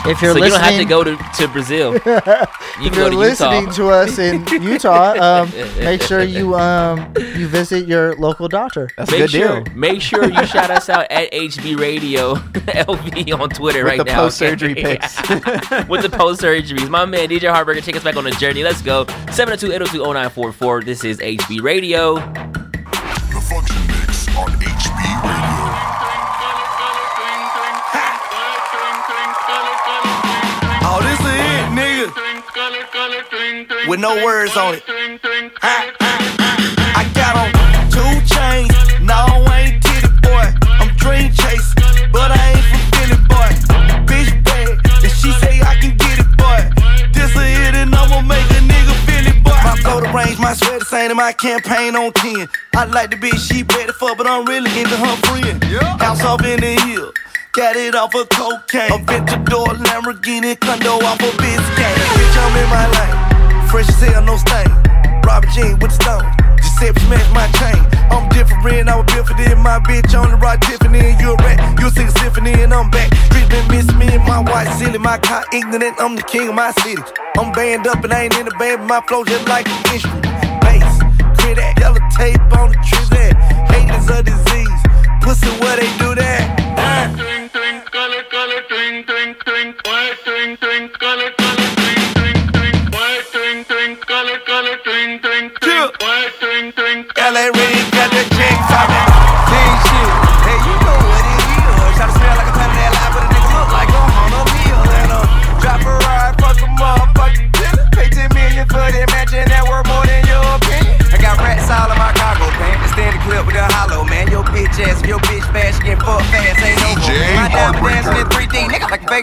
[SPEAKER 12] If you're
[SPEAKER 15] so you don't have to go to, to Brazil. [laughs] You
[SPEAKER 12] if
[SPEAKER 15] can
[SPEAKER 12] you're
[SPEAKER 15] go to
[SPEAKER 12] listening
[SPEAKER 15] Utah.
[SPEAKER 12] to us in Utah, um, make sure you um, you visit your local doctor.
[SPEAKER 15] That's make sure, Make sure you shout us out at HB Radio [laughs] LV on Twitter
[SPEAKER 32] With
[SPEAKER 15] right
[SPEAKER 32] the
[SPEAKER 15] now.
[SPEAKER 32] post-surgery [laughs] pics.
[SPEAKER 15] With the post surgeries. My man DJ Hartbreaker, take us back on a journey. Let's go. 702-802-0944. This is HB Radio.
[SPEAKER 2] The Function Mix on HB Radio.
[SPEAKER 27] With no words on it. I got on two chains. No, I ain't titty boy. I'm dream chasing, but I ain't from Philly boy. Bitch bad, and she say I can get it, boy. This a hit and I'ma make a nigga feel it, boy. My the range, my sweat the same, and my campaign on 10. I like the bitch she ready for, but I'm really into her friend. House off in the hill. Got it off of cocaine. Aventador Lamborghini condo off of Biscayne. Bitch, I'm in my lane. Fresh as hell, no stain. Robert Jean with the stone. Giuseppe smash my chain. I'm different, I was built for this. My bitch on the rock Tiffany, and you a rat. You sing a symphony, and I'm back. Street been miss me and my white silly. My car ignorant, I'm the king of my city. I'm banned up and I ain't in the band, but my flow just like an instrument. Bass, clear that. Yellow tape on the trees that. Hate is a disease. Pussy, where they do that? Uh.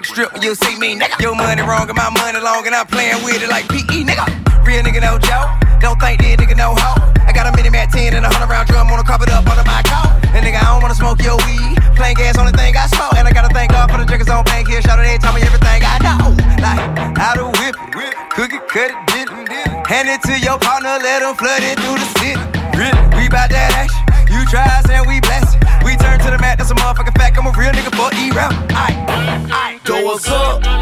[SPEAKER 27] A strip you see me, nigga. Your money wrong and my money long, and I'm playing with it like PE, nigga. Real nigga, no joke. Don't think this nigga no hoe. I got a mini Mac 10 and a 100 round drum on a carpet up under my coat. And nigga, I don't wanna smoke your weed. Plain gas, only thing I smoke. And I gotta thank God for the drinkers on bank here. Shout out, they tell me everything I know. Like, how to whip it, cook it, cut it, dip it. Hand it to your partner, let him flood it through the city. We bout that action. You try and we bless it. We turn to the mat, that's a motherfucking fact. I'm a real nigga for E-rap. Aight, Doors up,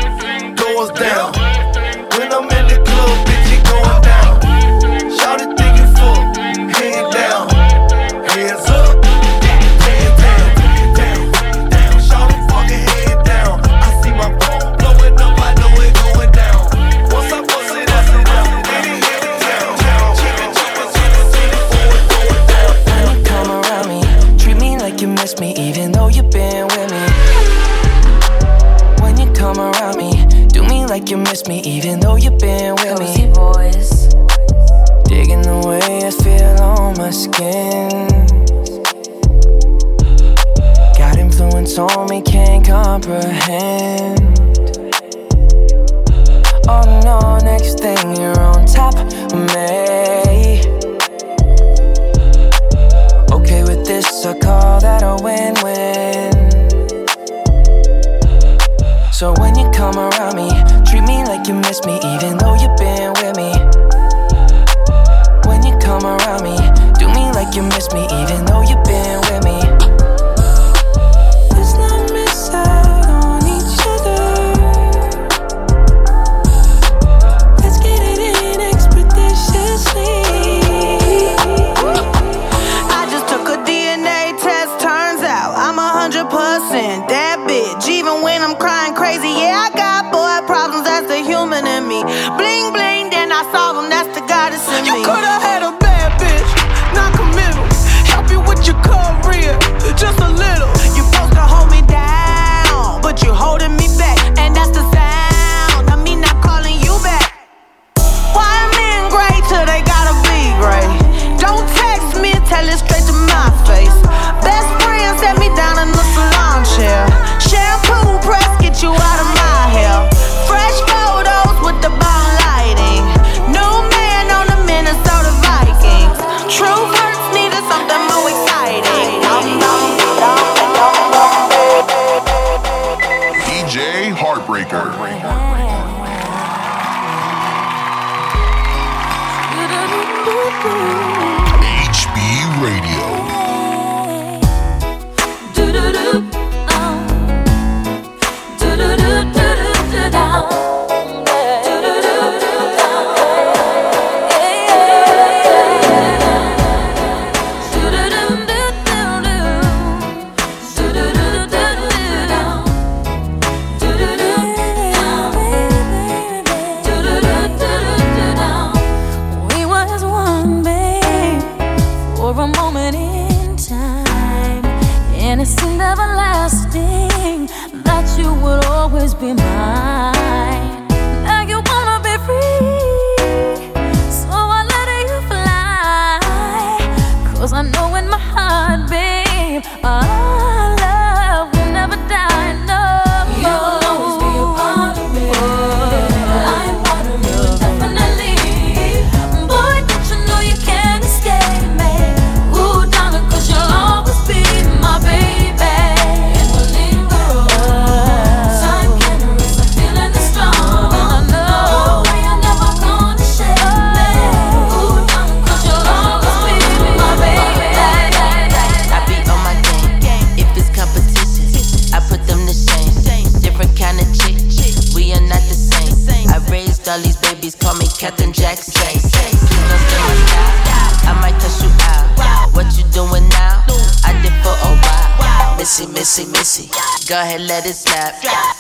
[SPEAKER 33] let
[SPEAKER 30] it snap.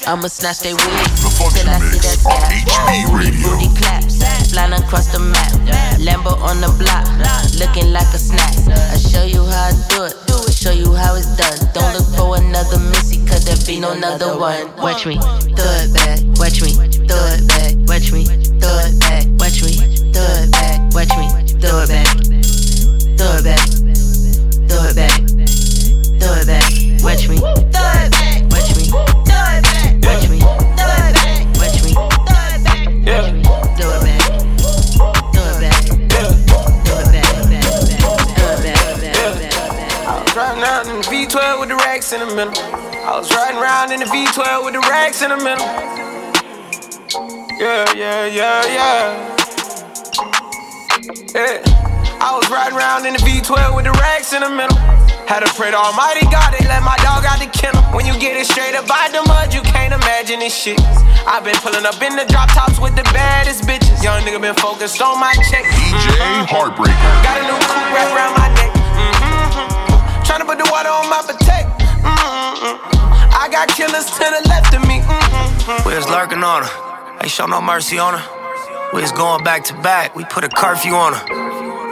[SPEAKER 30] I'ma snatch they wig till I see that gap. HB Booty claps, flying across the map. Lambo on the block, looking like a snack. I show you how I do it, show you how it's done. Don't look for another missy, cause there be no another one. Watch me.
[SPEAKER 34] 12 with the rags in the middle. Had to pray to Almighty God, they let my dog out the kennel. When you get it straight up by the mud, you can't imagine this shit. I've been pulling up in the drop tops with the baddest bitches. Young nigga been focused on my check.
[SPEAKER 1] DJ mm-hmm. Hartbreaker.
[SPEAKER 34] Got a new coupe wrapped around my neck. Mm-hmm. Trying to put the water on my protect. Mm-hmm. I got killers to the left of me. Mm-hmm.
[SPEAKER 35] We're lurking on her. Ain't show no mercy on her. We was going back to back. We put a curfew on her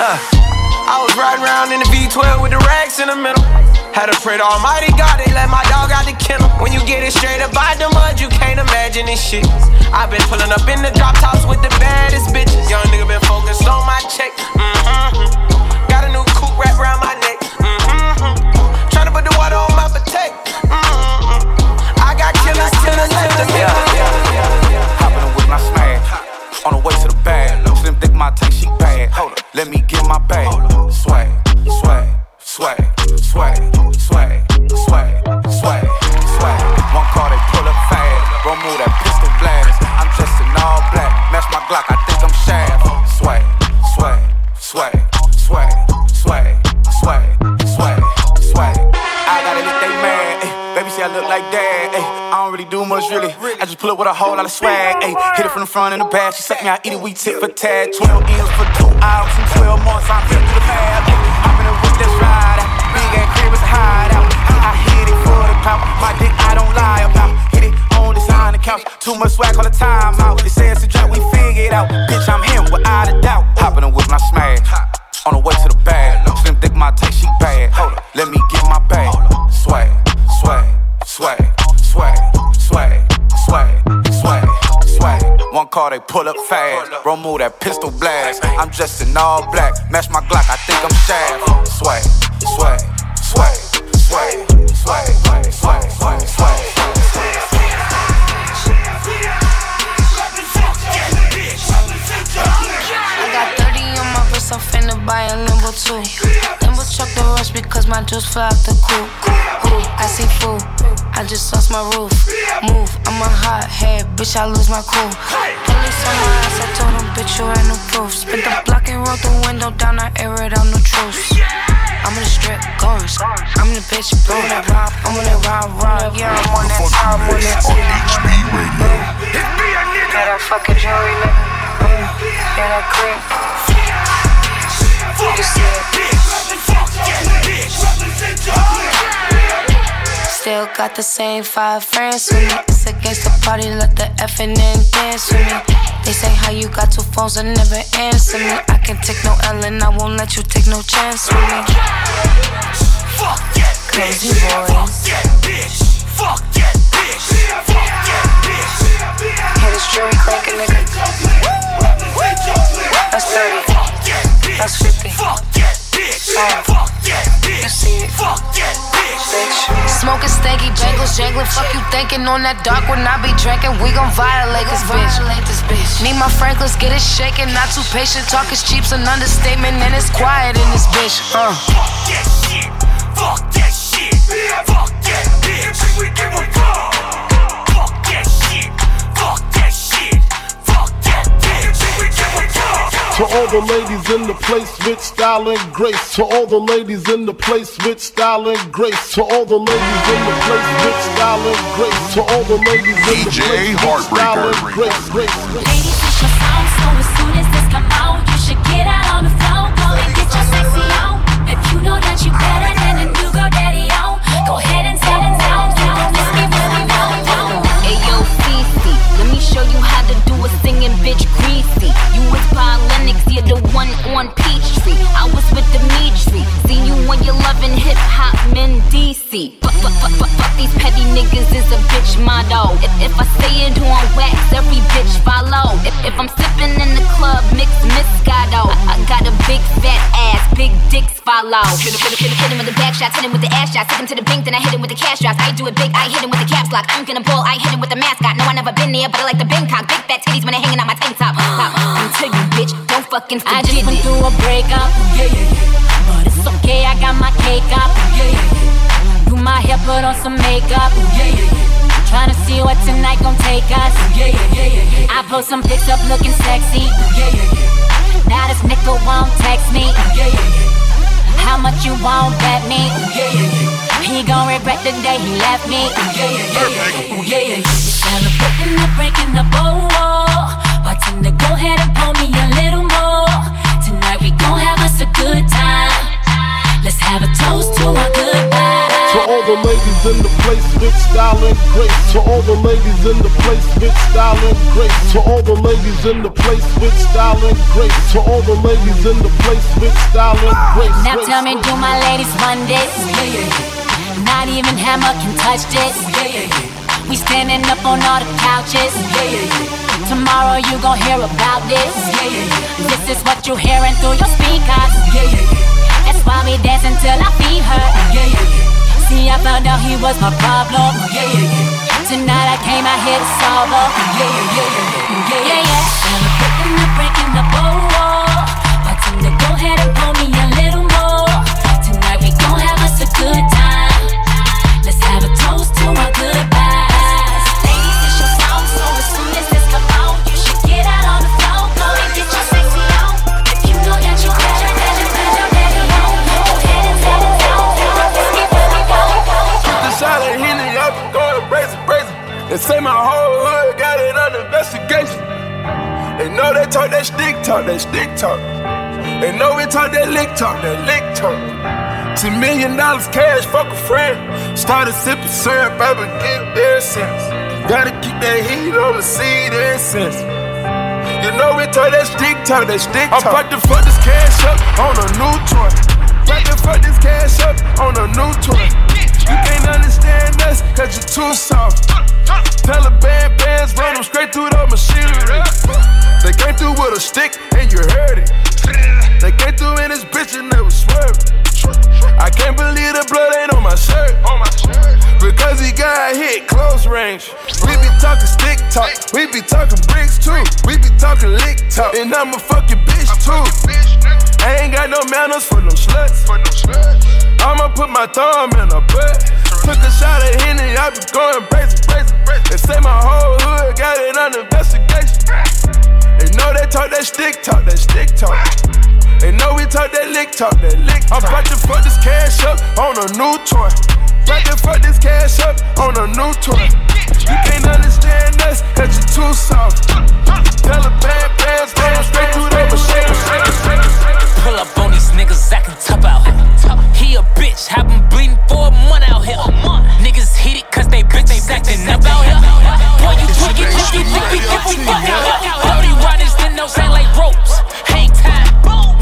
[SPEAKER 22] Look, I was riding around in the V12 with the racks in the middle. Had to pray to Almighty God, they let my dog out the kennel. When you get it straight up out the mud, you can't imagine this shit. I've been pulling up in the drop tops with the baddest bitches. Young nigga been focused on my check. Mm-hmm. Got a new coupe wrapped around my neck. Mm-hmm. Tryna put the water on my potato. Mm-hmm. I got killers, killers, killers.
[SPEAKER 36] From the front and the back. She suck me, out, eat it, we tip for tag. 12 M's for two hours and 12 months. I'm here through the math. I'm in the whip, let's ride out. Big ass crib is a hideout. I hit it for the pop. My dick, I don't lie about. Hit it on the couch. Too much swag all the time Move that pistol blast. I'm dressed in all black. Match my Glock, I think I'm shaft. Swag, swag, swag.
[SPEAKER 37] I got 30 on my wrist, I'm finna buy a limbo too. Limbo truck the rush because my juice fly out the coop. Ooh, I see food, I just lost my roof. Move, I'm a hot head, bitch, I lose my cool. Police on my ass, I told them, bitch, you ain't no proof. Spit the block and roll the window down, I air it out, no truce. I'm in the strip, guns. I'm in the bitch, blowing that rob. I'm on that rob, rob. Yeah, I'm on that top, I'm on that
[SPEAKER 2] On HB Radio.
[SPEAKER 37] Got that fucking jewelry, nigga. Yeah, that cream. You see it. Still got the same five friends with me. It's against the party, let the effing in dance with me. They say how you got two phones and never answer me. I can take no L and I won't let you take no chance with me. Fuck yeah, Crazy boys. Hit a string, crank a nigga. That's 30. That's 50. Uh, you see it. Bitch. Smoking stanky jangles, jangling. Fuck you thinking on that dark when I be drinking. We gon' violate this bitch. Need my Franklins, get it shaking. Not too patient. Talk is cheap's an understatement, and it's quiet in this bitch. Uh.
[SPEAKER 38] Fuck that shit. Fuck that bitch. We give a fuck. Fuck
[SPEAKER 3] To all the ladies in the place with style and grace. To all the ladies in the place with style and grace. To all the ladies in the place with style and grace. To all the ladies in the place with style and grace. grace, grace.
[SPEAKER 29] Ladies, it's your song, so as soon as this come out, you should get out on the floor, go and get your sexy on. If you know that you better than a new girl daddy on, go ahead and sit it down, down. Let's get really down, down.
[SPEAKER 18] Ayo, Fifi, let me show you how to do a singing bitch you're loving hip hop men DC. Fuck, fuck, fuck, fuck, fuck these petty niggas is a bitch motto. If, if I say it on wax, every bitch follow. If, if I'm sipping in the club, mix Moscato. Follow. Hit him, hit him, hit him, with the back shots, hit him with the ass shots. Take him to the bank, then I hit him with the cash drops. I do it big, I hit him with the caps lock. I'm gonna pull, I hit him with the mascot. No, I never been there, but I like the Bangkok. Big fat titties when they hanging out my tank top. Pop. Until you, bitch, don't fucking
[SPEAKER 29] I
[SPEAKER 18] forget
[SPEAKER 29] just went
[SPEAKER 18] it.
[SPEAKER 29] through a breakup, yeah, yeah, yeah. But it's okay, I got my cake up, yeah, yeah, yeah. Do my hair, put on some makeup, yeah, yeah, yeah. Tryna see what tonight gon' take us, yeah, yeah, yeah, yeah, yeah. I post some pics up looking sexy, yeah, yeah, yeah. Now this nigga won't text me, yeah, yeah, yeah. How much you want bet me? Ooh, yeah, yeah, yeah. He gon' regret the day he left me. Ooh, yeah, yeah, yeah, Ooh, yeah, yeah. Celebrating the breaking the bowl wall. Bartender, go ahead and pour me a little more. Tonight we gon' have us a good time. Let's have a toast to our goodbye what's in the place with
[SPEAKER 39] style and grace. To all the ladies in the place with style and grace. To all the ladies in the place with style and grace. To all the ladies in the place with style and grace.
[SPEAKER 29] Now tell me, do my ladies run this? Yeah, yeah, yeah. Not even Hammer can touch this. Yeah. We standing up on all the couches. Yeah. Tomorrow you gon' hear about this. Yeah. This is what you hearing through your speakers. Yeah, yeah. That's why we dancing till our feet hurt. See, I found out he was my problem. Yeah, yeah, yeah. Tonight I came out here to solve up. Yeah, yeah, yeah, yeah, yeah, yeah. Celebrating the breaking the wall. Bartender, go ahead and
[SPEAKER 11] say my whole hood got it under investigation. They know they talk that stick talk, that stick talk. They know we talk that lick talk, that lick talk. Ten million dollars cash, fuck a friend. Started sipping syrup, I've been getting there since. Gotta keep that heat on the seed since. You know we talk that stick talk, that stick talk. I'm about to fuck this cash up on a new toy. About to fuck this cash up on a new toy. You can't understand us, cause you're too soft. Taliban bands run them straight through the machinery. They came through with a stick and you heard it. They came through in this bitch and never swerved. I can't believe the blood ain't on my shirt. Because he got hit close range. We be talking stick talk, we be talking bricks too. We be talking lick talk, and I'm a fucking bitch too. I ain't got no manners for no sluts. I'ma put my thumb in her butt. Took a shot at Henny, I be going crazy, crazy. They say my whole hood got it under investigation. They know they talk that stick talk, that stick talk. They know we talk that lick talk, that lick talk. I'm about to fuck this cash up on a new toy. About to fuck this cash up on a new toy. You can't understand us, cause you're too soft. Tell a bad bands, run straight through the machine.
[SPEAKER 40] Pull up on these niggas acting tough out here. He a bitch, have him bleeding for a month out here. Niggas heated cause they bitches acting up out here. Boy, you tweaking, you think we give a fuck out here. Dirty riders, then those ain't like ropes. Hang time.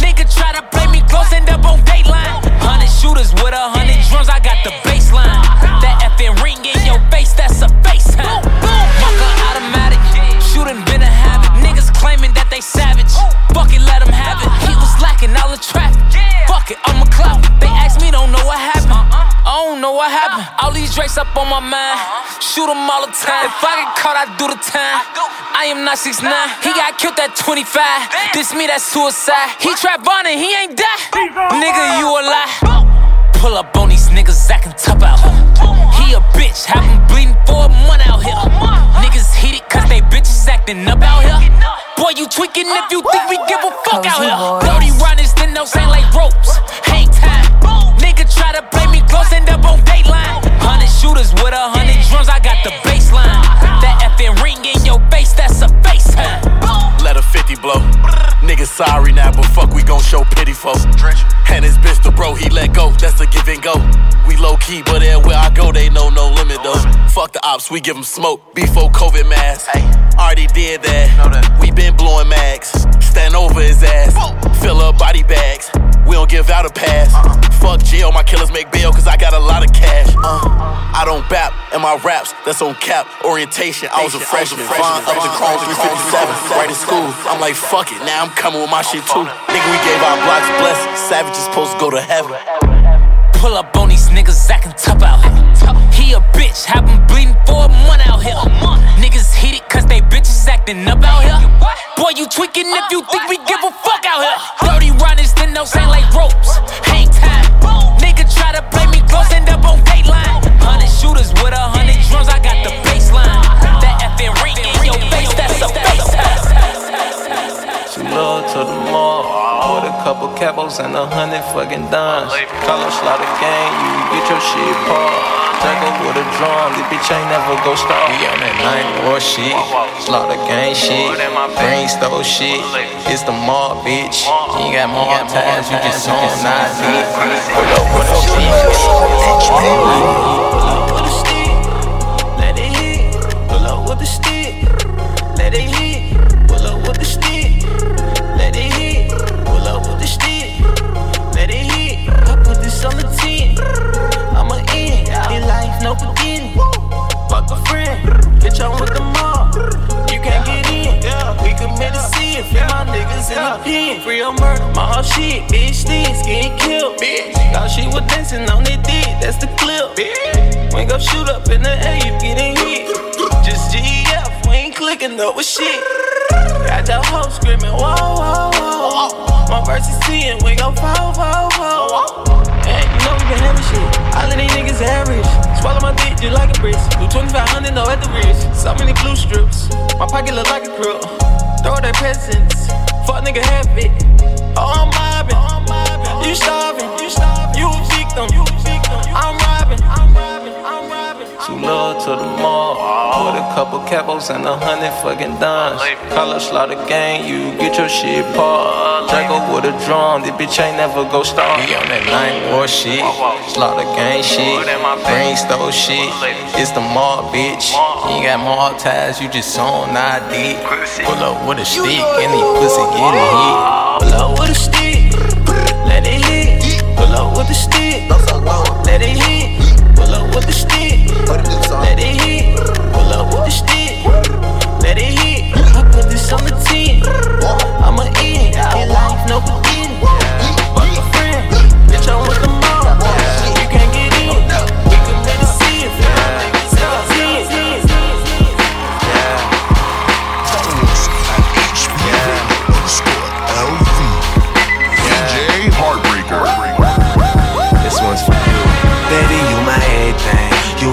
[SPEAKER 40] Nigga try to play me close, end up on dateline. Hundred shooters with a hundred Shoot 'em all the time. If I get caught, I do the time. I am not 6'9. He got killed at 25. This me, that suicide. He trap on it, he ain't die. Nigga, you a lie. Pull up on these niggas acting tough out here. He a bitch, have him bleeding for a month out here. Niggas heated cause they bitches acting up out here. Boy, you tweaking if you think we give a fuck out here. Dirty runners, then those ain't like ropes. Hang time. Nigga try to play me close, end up on dateline. Hundred shooters with a hundred drums, I got the baseline. That effing ring in your face, that's a FaceTime.
[SPEAKER 41] Let a 50 blow. Niggas sorry now, but fuck, we gon' show pity for. And his bitch, the bro, he let go. That's a give and go. We low key, but everywhere I go, they know no limit though. Fuck the ops, we give them smoke. Before COVID mask. Already did that. We been blowing mags. Stand over his ass. Fill up body bags. We don't give out a pass. Fuck jail, my killers make bail, cause I got a lot of cash. Uh, I don't bap in my raps, that's on cap. Orientation, I was a freshman. Fine up to Chrome 357, right in school. I'm like, fuck it, now I'm coming with my shit too. Nigga, we gave our blocks blessings. Savages supposed to go to heaven.
[SPEAKER 40] Pull up on these niggas acting tough out here. He a bitch, have him bleeding for a month out here. Niggas heated cause they bitches acting up out here. Boy, you tweaking if you think we give a fuck out here. Dirty runners, then those ain't like ropes. Hang time. Nigga try to play me close, end up on dateline. Hundred shooters with a hundred drums, I got the baseline. That effing ring in your face, that's a FaceTime.
[SPEAKER 42] She love to the mall. With a couple capos and a hundred fucking dimes. Call her slaughter gang, you get your shit paused. Her with a drum, this bitch ain't never go stop. We on that nine war shit, slaughter gang shit, brain stove shit. It's the mall, bitch. You got more times, you just on nine feet. Pull up with a with the stick, let it hit. In pen. Free on murder, my whole shit, bitch, stinks, getting killed. Bitch, thought she was dancing on it, dick, that's the clip. Bitch, when go shoot up in the air, you getting hit. Just GF, we ain't clicking up with shit. Got the hoe screaming, whoa, whoa, whoa. My verse is 10, we go four, four, four. And you know we been having shit. All of these niggas average. Swallow my dick just like a brisk. Do 2500 though at the wrist. So many glue strips. My pocket look like a crook. Throw their presents. Fuck nigga have it. Oh, I'm mobbing. You starving. You a victim.
[SPEAKER 43] Low to the mall. With a couple capos and a hundred fucking dimes. Call up slaughter gang, you get your shit paused. Drago with a drum, this bitch ain't never go star. He on that nine war shit. Slaughter gang shit. Brain stole shit. It's the mall, bitch. You got mall ties, you just on ID. Pull up with a stick these pussy getting hit.
[SPEAKER 42] Pull up with a stick, let it hit. Pull up with a stick, let it hit. Pull up with the stick, let it hit. Pull up with the stick, let it hit. I put this on the 10. I'm a in, in life, no beginning. Fuck a friend, bitch, I'm with the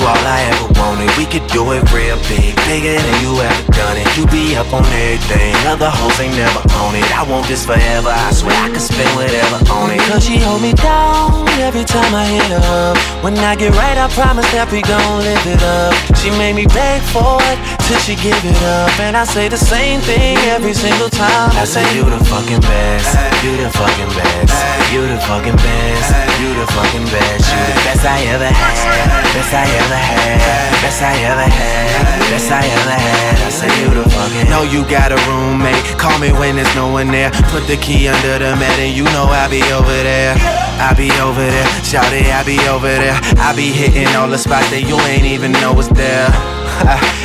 [SPEAKER 44] all I ever wanted. We could do it real big, bigger than you ever done it. You be up on everything. Other hoes ain't never on it. I want this forever. I swear I could spend whatever on it.
[SPEAKER 23] Cause she hold me down every time I hit her up. When I get right, I promise that we gon' live it up. She made me beg for it till she give it up. And I say the same thing every single time.
[SPEAKER 44] I say you the fucking best. You the fucking best. You the fucking best. You the fucking best. You the best I ever had. Best I ever had. Best I ever had. Best I ever had. I say you the fucking.
[SPEAKER 23] Know you got a roommate. Call me when there's no one there. Put the key under the mat and you know I'll be over there. I be over there, shout it, I be over there. I be hitting all the spots that you ain't even know was there. [laughs]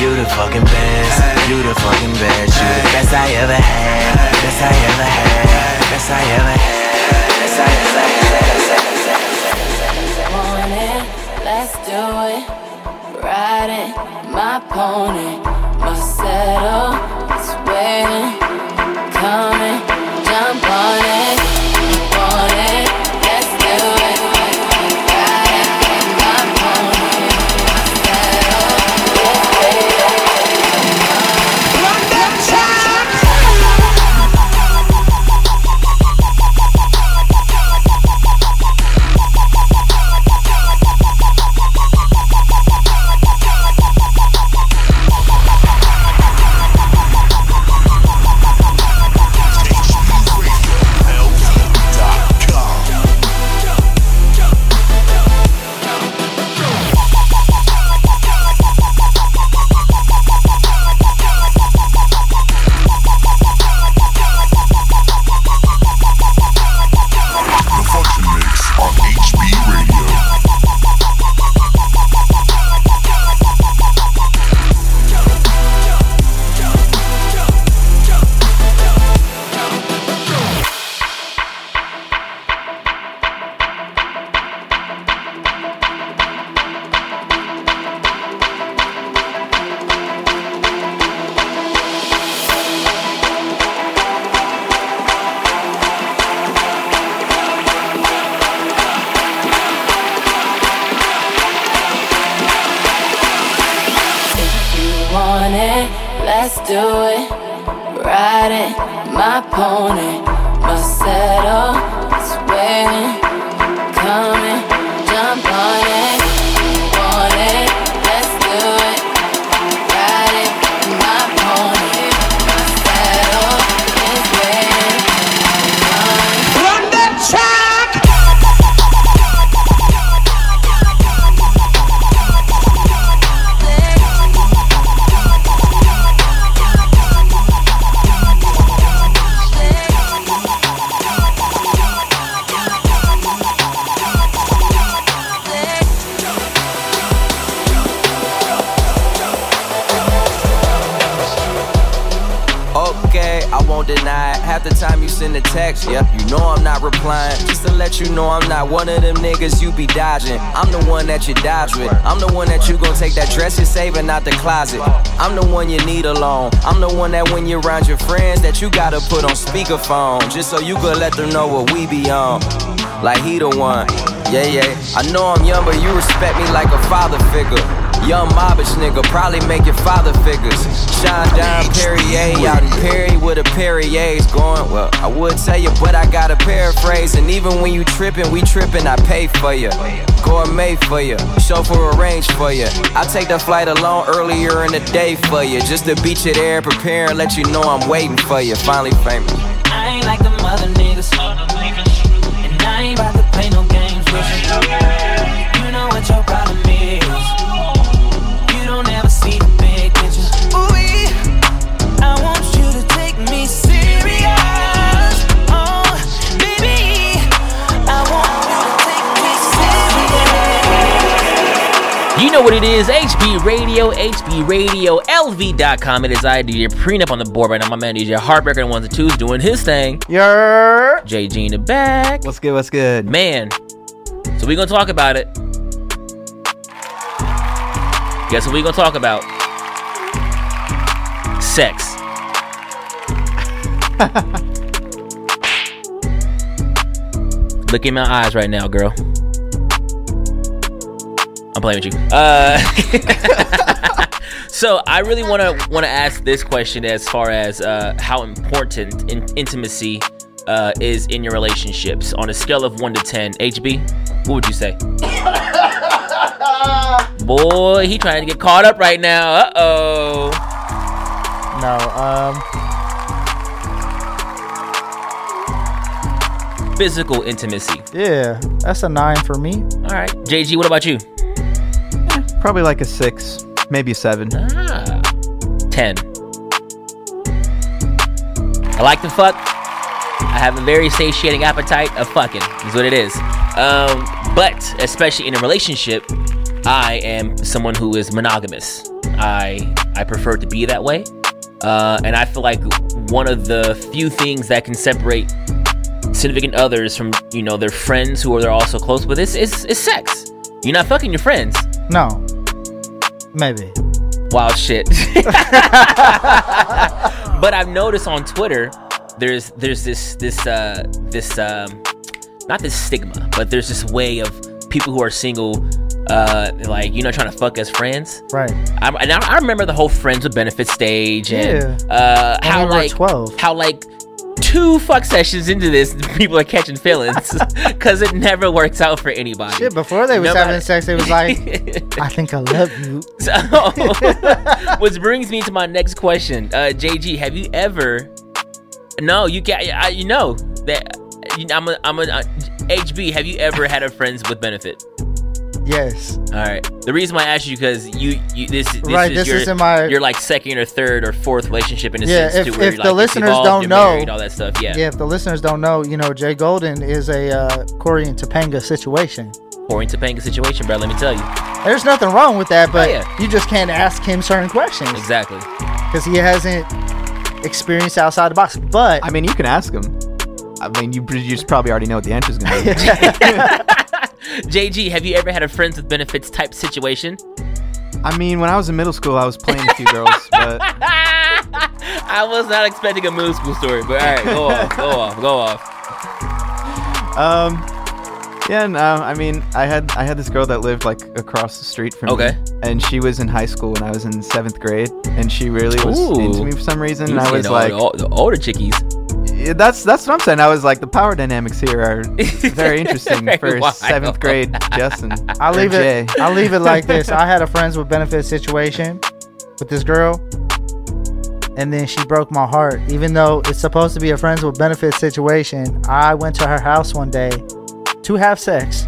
[SPEAKER 44] You the fucking best. You the fucking best. You the best I ever had. Best I ever had. Best I ever had. Best I ever had.
[SPEAKER 33] Want it? Let's do it. Riding my pony, my saddle is waiting, coming, jump on it.
[SPEAKER 27] Saving out the closet. I'm the one you need alone. I'm the one that when you're around your friends that you gotta put on speakerphone. Just so you could let them know what we be on. Like he the one. Yeah, yeah. I know I'm young, but you respect me like a father figure. Young mobbish nigga, probably make your father figures. Down Perrier out in Perry with a Perrier's going. Well, I would tell you, but I gotta paraphrase. And even when you trippin', we trippin', I pay for you. Gourmet for you, chauffeur arrange for you. I take the flight alone earlier in the day for you. Just to beat you there, prepare and let you know I'm waiting for you. Finally famous.
[SPEAKER 45] I ain't like the mother what
[SPEAKER 15] it is, HB Radio, HB Radio, LV.com. It is I, DJ Prenup on the board right now. My man DJ Hartbreaker and ones and twos doing his thing.
[SPEAKER 12] Yer.
[SPEAKER 15] JG in the back.
[SPEAKER 12] What's good? What's good?
[SPEAKER 15] Man, so we gonna talk about it. Guess what we gonna talk about? Sex. [laughs] Look in my eyes right now, girl. I'm playing with you. Uh, [laughs] so I really want to want to ask this question as far as uh, how important in- intimacy uh, is in your relationships on a scale of one to ten. HB, what would you say? [laughs] Boy, he trying to get caught up right now. Uh oh.
[SPEAKER 12] No, um,
[SPEAKER 15] Physical intimacy.
[SPEAKER 12] yeah, that's a nine for me.
[SPEAKER 15] All right, JG, what about you?
[SPEAKER 12] Probably like a six, maybe a seven.
[SPEAKER 15] Ah, 10. I like to fuck. I have a very satiating appetite of fucking, is what it is. Um, but especially in a relationship, I am someone who is monogamous. I I prefer to be that way. Uh, and I feel like one of the few things that can separate significant others from, you know, their friends who are they're also close with is, is, is sex. You're not fucking your friends.
[SPEAKER 12] No, maybe.
[SPEAKER 15] wild shit. [laughs] but I've noticed on Twitter, there's there's this this uh this um not this stigma, but there's this way of people who are single, uh, like you know, trying to fuck as friends.
[SPEAKER 12] Right.
[SPEAKER 15] I, and I, I remember the whole friends with benefits stage and
[SPEAKER 12] Yeah.
[SPEAKER 15] uh, how like
[SPEAKER 12] 12.
[SPEAKER 15] how like two fuck sessions into this, [laughs] people are catching feelings [laughs] because it never works out for anybody.
[SPEAKER 12] Shit, before they was
[SPEAKER 15] No
[SPEAKER 12] having sex, they was like, [laughs] I think I love you.
[SPEAKER 15] So, which brings me to my next question, uh, JG. Have you ever? No, you can't. I, you know that I'm a. I'm a. Uh, HB. Have you ever had a friends with benefit?
[SPEAKER 12] Yes.
[SPEAKER 15] All right. The reason why I asked you because you, you this this
[SPEAKER 12] Right,
[SPEAKER 15] is
[SPEAKER 12] this
[SPEAKER 15] your
[SPEAKER 12] is in my-
[SPEAKER 15] your like second or third or fourth relationship in a
[SPEAKER 12] Yeah,
[SPEAKER 15] sense
[SPEAKER 12] if,
[SPEAKER 15] too, where
[SPEAKER 12] if
[SPEAKER 15] you're
[SPEAKER 12] the
[SPEAKER 15] like, it's
[SPEAKER 12] listeners
[SPEAKER 15] evolved,
[SPEAKER 12] don't know,
[SPEAKER 15] married, all that stuff. Yeah.
[SPEAKER 12] if the listeners don't know, you know, Jay Golden is a uh, Corey and Topanga situation.
[SPEAKER 15] Corey and Topanga situation, bro. Let me tell you.
[SPEAKER 12] There's nothing wrong with that, but
[SPEAKER 15] Oh, yeah.
[SPEAKER 12] you just can't ask him certain questions
[SPEAKER 15] Exactly.
[SPEAKER 12] because he hasn't experienced outside the box. But
[SPEAKER 32] I mean, you can ask him. I mean, you, you just probably already know what the answer is going to be. [laughs] [laughs] [laughs] [laughs]
[SPEAKER 15] JG, have you ever had a friends with benefits type situation?
[SPEAKER 32] I mean, when I was in middle school, I was playing a few [laughs] girls, but
[SPEAKER 15] I was not expecting a middle school story, but all right, go off, go [laughs] off, go off.
[SPEAKER 32] um, Yeah, no, I mean, I had I had this girl that lived like across the street from
[SPEAKER 15] Okay.
[SPEAKER 32] me, and she was in high school when I was in seventh grade, and she really was
[SPEAKER 15] Ooh.
[SPEAKER 32] into me for some reason, and I was like,
[SPEAKER 15] all the, the chickies.
[SPEAKER 32] Yeah, that's that's what I'm saying. I was like, the power dynamics here are [laughs] very interesting
[SPEAKER 15] Very
[SPEAKER 32] for
[SPEAKER 15] wild.
[SPEAKER 32] seventh grade Justin. [laughs]
[SPEAKER 12] I'll leave
[SPEAKER 32] Jay.
[SPEAKER 12] it. I'll leave it like this. I [laughs] had a friends with benefits situation with this girl, and then she broke my heart. Even though it's supposed to be a friends with benefits situation, I went to her house one day to have sex,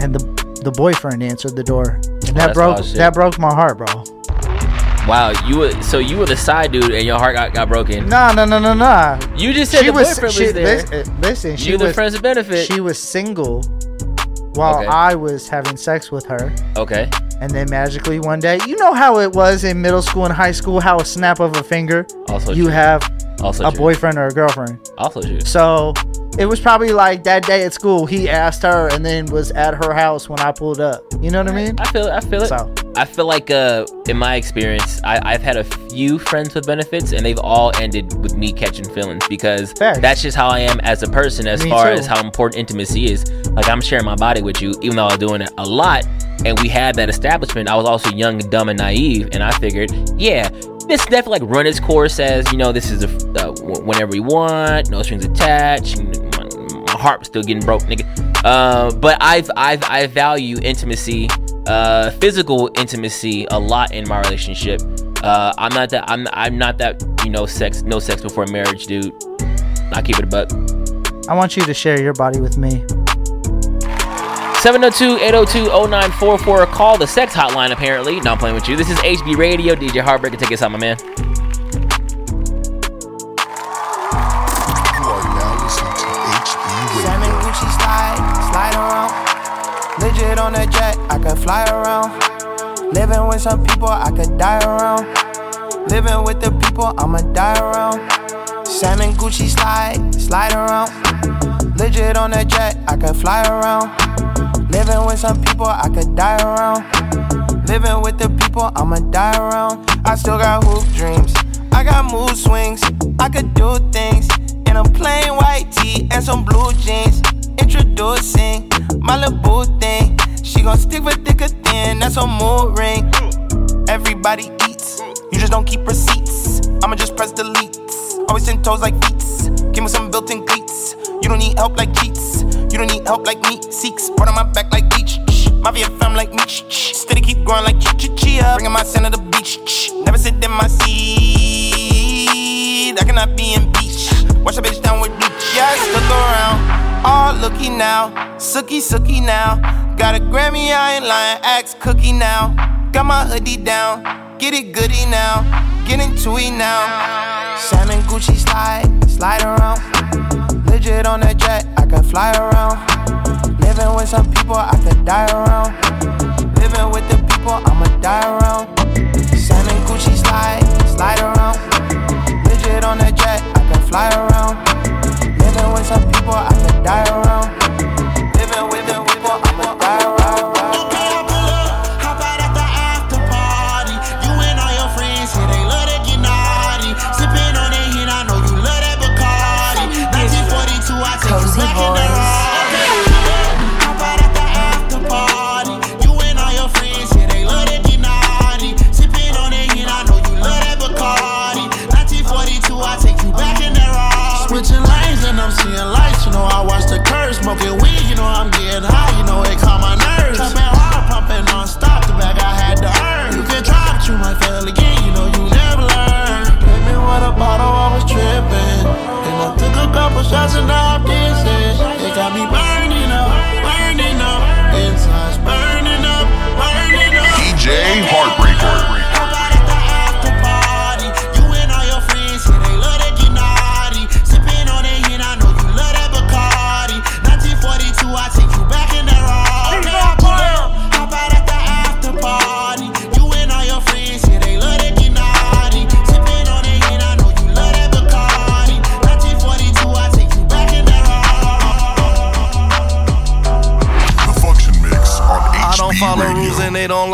[SPEAKER 12] and the the boyfriend answered the door, and oh, that
[SPEAKER 15] Oh, that's
[SPEAKER 12] broke that broke my heart, bro.
[SPEAKER 15] Wow, you were so you were the side dude and your heart got, got broken.
[SPEAKER 12] Nah, no, no, no, no.
[SPEAKER 15] You just said
[SPEAKER 12] she
[SPEAKER 15] the
[SPEAKER 12] was.
[SPEAKER 15] boyfriend
[SPEAKER 12] she,
[SPEAKER 15] was there.
[SPEAKER 12] uh, Listen, she
[SPEAKER 15] You the
[SPEAKER 12] was
[SPEAKER 15] friends with benefit.
[SPEAKER 12] She was single while
[SPEAKER 15] Okay.
[SPEAKER 12] I was having sex with her.
[SPEAKER 15] Okay.
[SPEAKER 12] And then magically one day, you know how it was in middle school and high school, how a snap of a finger,
[SPEAKER 15] Also
[SPEAKER 12] you
[SPEAKER 15] true.
[SPEAKER 12] have
[SPEAKER 15] Also
[SPEAKER 12] a
[SPEAKER 15] true.
[SPEAKER 12] boyfriend or a girlfriend.
[SPEAKER 15] Also true.
[SPEAKER 12] So it was probably like that day at school, he asked her and then was at her house when I pulled up. You know what I mean?
[SPEAKER 15] I feel it. I feel it.
[SPEAKER 12] So
[SPEAKER 15] I feel like, uh, in my experience, I, I've had a few friends with benefits, and they've all ended with me catching feelings because that's just how I am as a person, as
[SPEAKER 12] Me
[SPEAKER 15] far
[SPEAKER 12] too.
[SPEAKER 15] as how important intimacy is. Like I'm sharing my body with you, even though I was doing it a lot, and we had that establishment. I was also young and dumb and naive, and I figured, yeah, this definitely like run its course as you know, this is a, whenever we want, no strings attached. My, my heart still getting broke, nigga. Uh, but I've I've I value intimacy, uh, physical intimacy a lot in my relationship. Uh, I'm not that I'm I'm not that you know sex no sex before marriage, dude. I keep it a buck.
[SPEAKER 12] I want you to share your body with me.
[SPEAKER 15] 702-802-0944. Call the sex hotline. Apparently, not playing with you. This is HB Radio. DJ Hartbreaker, take us out, my man.
[SPEAKER 34] Salmon Gucci slide, slide around. Legit on a jet, I could fly around. Living with some people, I could die around. Living with the people, I'ma die around. Salmon Gucci slide, slide around. Legit on a jet, I could fly around. Living with some people, I could die around. Living with the people, I'ma die around. I still got hoop dreams. I got mood swings. I could do things in a plain white tee and some blue jeans. Introducing my little boo thing. She gon' stick with thicker thin. That's a mood ring. Everybody eats. You just don't keep receipts. I'ma just press delete. Always ten toes like feet. Give me some built-in cleats. You don't need help like cheats. You don't need help like me. Seeks. Word on my back like beach. My VFM like me. Steady keep growing like chi chi chia. Bringing my son to the beach. Never sit in my seat. I cannot be in beach. Wash a bitch down with bleach. I stuck around. All looky now. Sookie, sookie now. Got a Grammy, I ain't lying. Axe cookie now. Got my hoodie down. Get it goody now. Get into it now. Salmon Gucci slide, slide around. Legit on a jet, I could fly around. Living with some people, I could die around. Living with the people, I'ma die around. Salmon Gucci slide, slide around. Legit on a jet, I could fly around. Living with some people, I could die around.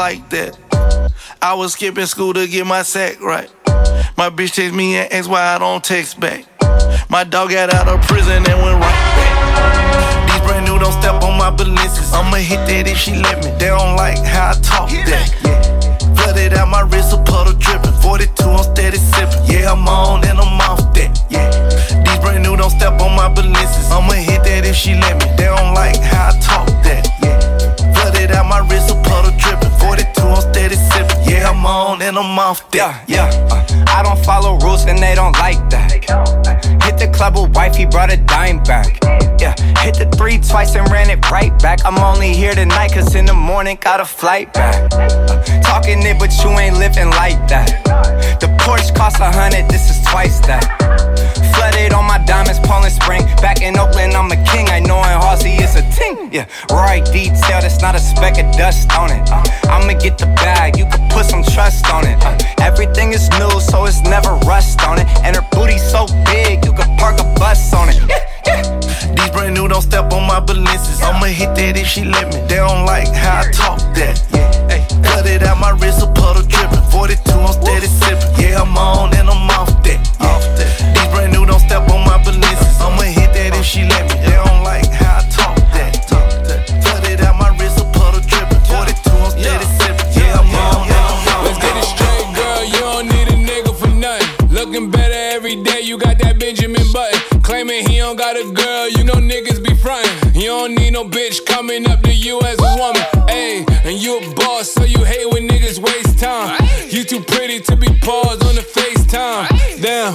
[SPEAKER 34] Like that. I was skipping school to get my sack right. My bitch text me and asked why I don't text back. My dog got out of prison and went right back. These brand new
[SPEAKER 11] don't step on my balances. I'ma hit that if she let me. They don't like how I talk that. Yeah. Flooded out my wrist, a puddle dripping. 42, I'm steady sipping. Yeah, I'm on and I'm off that. Yeah. These brand new don't step on my balances. I'ma hit that if she let me. Off that.
[SPEAKER 27] Yeah, yeah. Uh, I don't follow rules and they don't like that. Hit the club with wife, he brought a dime back. Yeah, hit the three twice and ran it right back. I'm only here tonight, cause in the morning got a flight back. Uh, talking it, but you ain't living like that. The Porsche costs a hundred, this is twice that. Flooded on my diamonds, Poland Spring. Back in Oakland, I'm a king. I know in Halsey it's a ting. Yeah, right detail, that's not a speck of dust on it. Uh, I'ma get the bag, you can put some trust on it. Uh, everything is new, so it's never rust on it. And her booty so big, you can park a bus on it. Yeah, yeah.
[SPEAKER 11] These brand new don't step on my balances. I'ma hit that if she let me. They don't like how I talk that. Yeah. Cut it out my wrist, a puddle dripping. 42, I'm steady sipping. Yeah, I'm on and I'm off that. Off that. These brand new don't step on my balances. I'ma hit that if she let me. They don't like how I talk that. Talk that. Cut it out my wrist, a puddle dripping. 42, I'm steady sipping. Yeah, I'm on and I'm off
[SPEAKER 46] Let's get it straight, girl. You don't need a nigga for nothing. Looking better every day. You got that Benjamin Button. Claiming he don't got a girl. You know niggas be frontin'. You don't need no bitch coming up to you as a woman. Ayy, and you a boss, so you hate when niggas waste time. You too pretty to be paused on the FaceTime. Damn,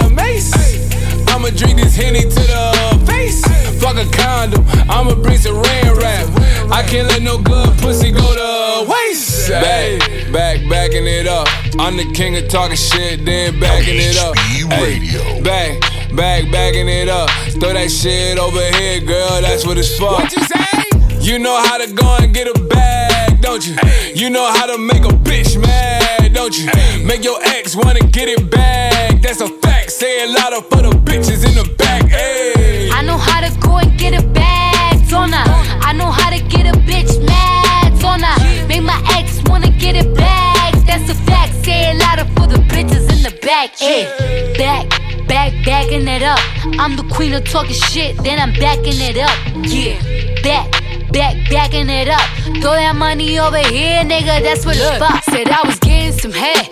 [SPEAKER 46] I'ma drink this Henny to the face. Fuck a condom, I'ma bring some rain rap. I can't let no good pussy go to waste. Back, back, backing it up. I'm the king of talking shit, then backing it up. Ay, back, back, backing it up. Throw that shit over here, girl, that's what it's for. What you say? You know how to go and get a bag, don't you? You know how to make a bitch mad, don't you? Make your ex wanna get it back. That's a fact. Say it louder for the bitches in the back. Hey.
[SPEAKER 29] I know how to go and get a bag, don't I? I know how to get a bitch mad, don't I? Make my ex wanna get it back. That's a fact. Say it louder for the bitches in the back. Hey, back, back, backing it up. I'm the queen of talking shit, then I'm backing it up. Yeah, back. Back, backing it up. Throw that money over here, nigga. That's what it's for. Said I was getting some head,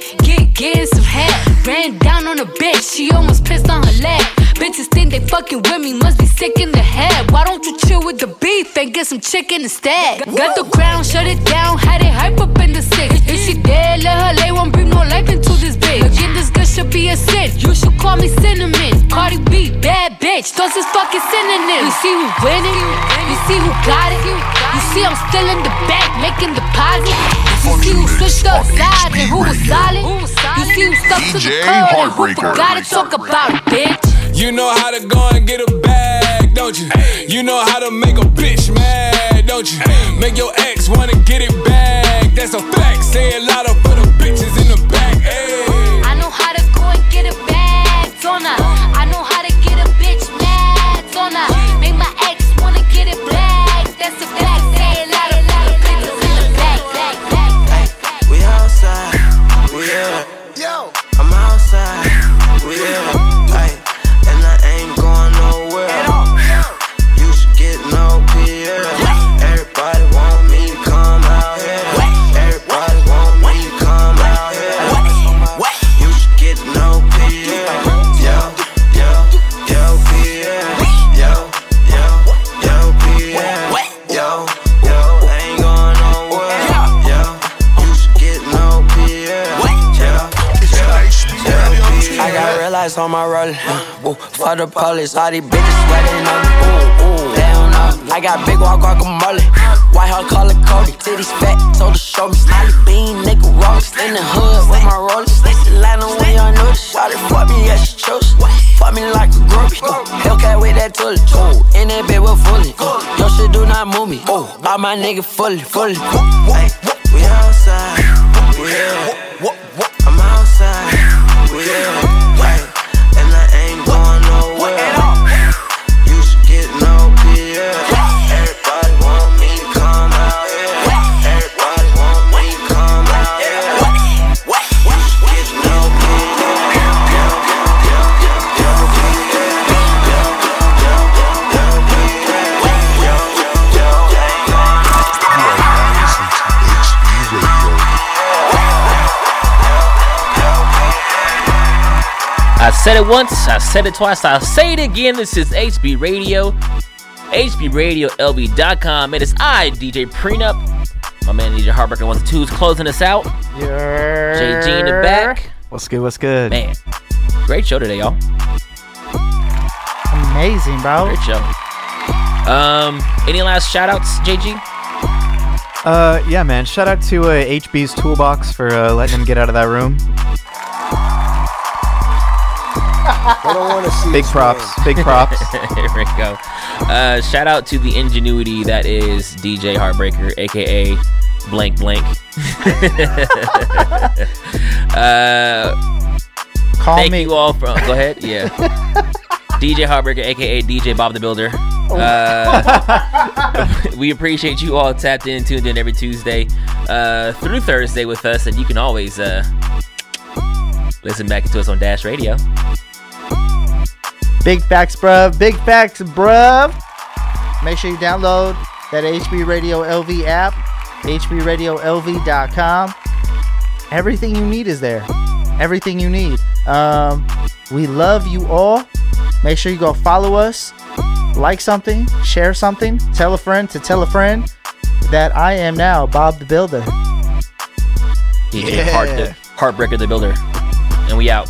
[SPEAKER 29] getting some head. Ran down on a bitch, she almost pissed on her leg. Bitches think they fucking with me, must be sick in the head. Why don't you chill with the beef and get some chicken instead? Got the crown, shut it down, had it hype up in the six. If she dead, let her lay, won't bring no life into this bitch. Again, this girl should be a sin. You should call me cinnamon. Cardi B, bad bitch, those is fucking synonyms. You see who winning? You see who got it? You see I'm still in the back making deposits. You see who switched up sides and who was solid. You see who stuck to the
[SPEAKER 2] DJ
[SPEAKER 29] curb and who
[SPEAKER 2] Hartbreaker.
[SPEAKER 29] forgot to talk about it, bitch.
[SPEAKER 46] You know how to go and get a bag, don't you? You know how to make a bitch mad, don't you? Make your ex wanna get it back. That's a fact. Say it louder for the bitches in
[SPEAKER 27] woo. The police, all these bitches sweating on me. Ooh, ooh. They don't know. I got big walk guacamole. White hair color Cody. Titties fat, told her show me. Smiley bean, nigga rollers. In the hood with my rollers. This Atlanta when y'all know this. Shot it, fuck me, yeah, she chose. Fuck me like a groupie. Hellcat with that tully. Ooh, in that bed with fully.
[SPEAKER 22] my movie. Oh, all my niggas fully, fully. Ay, we outside. We here. I'm outside. We here.
[SPEAKER 15] Said it once, I said it twice, I'll say it again. This is HB Radio, HBRadioLV.com. It is I, DJ Prenup. My man DJ Hartbreaker Ones and Twos closing us out. Yeah. JG in the back.
[SPEAKER 32] What's good? What's good?
[SPEAKER 15] Man, great show today, y'all.
[SPEAKER 12] Amazing, bro.
[SPEAKER 15] Great show. Um, any last shout outs, JG?
[SPEAKER 32] Uh, yeah, man. Shout out to uh, HB's Toolbox for uh, letting him get out of that room.
[SPEAKER 47] I don't want to see
[SPEAKER 32] Big props. Big props. [laughs]
[SPEAKER 15] Here we go. Uh, shout out to the ingenuity that is DJ Hartbreaker, aka blank blank. [laughs] uh,
[SPEAKER 12] Call
[SPEAKER 15] thank
[SPEAKER 12] me.
[SPEAKER 15] you all from. Go ahead. Yeah. [laughs] DJ Hartbreaker, aka DJ Bob the Builder. Uh, we appreciate you all tapped in, tuned in every Tuesday uh, through Thursday with us, and you can always uh, listen back to us on Dash Radio.
[SPEAKER 12] Big facts, bruv. Big facts, bruv. Make sure you download that HB Radio LV app, hbradiolv.com. Everything you need is there. Everything you need. Um, we love you all. Make sure you go follow us, like something, share something, tell a friend to tell a friend that I am now Bob the Builder.
[SPEAKER 15] DJ
[SPEAKER 12] Yeah.
[SPEAKER 15] Heart the, Hartbreaker the Builder. And we out.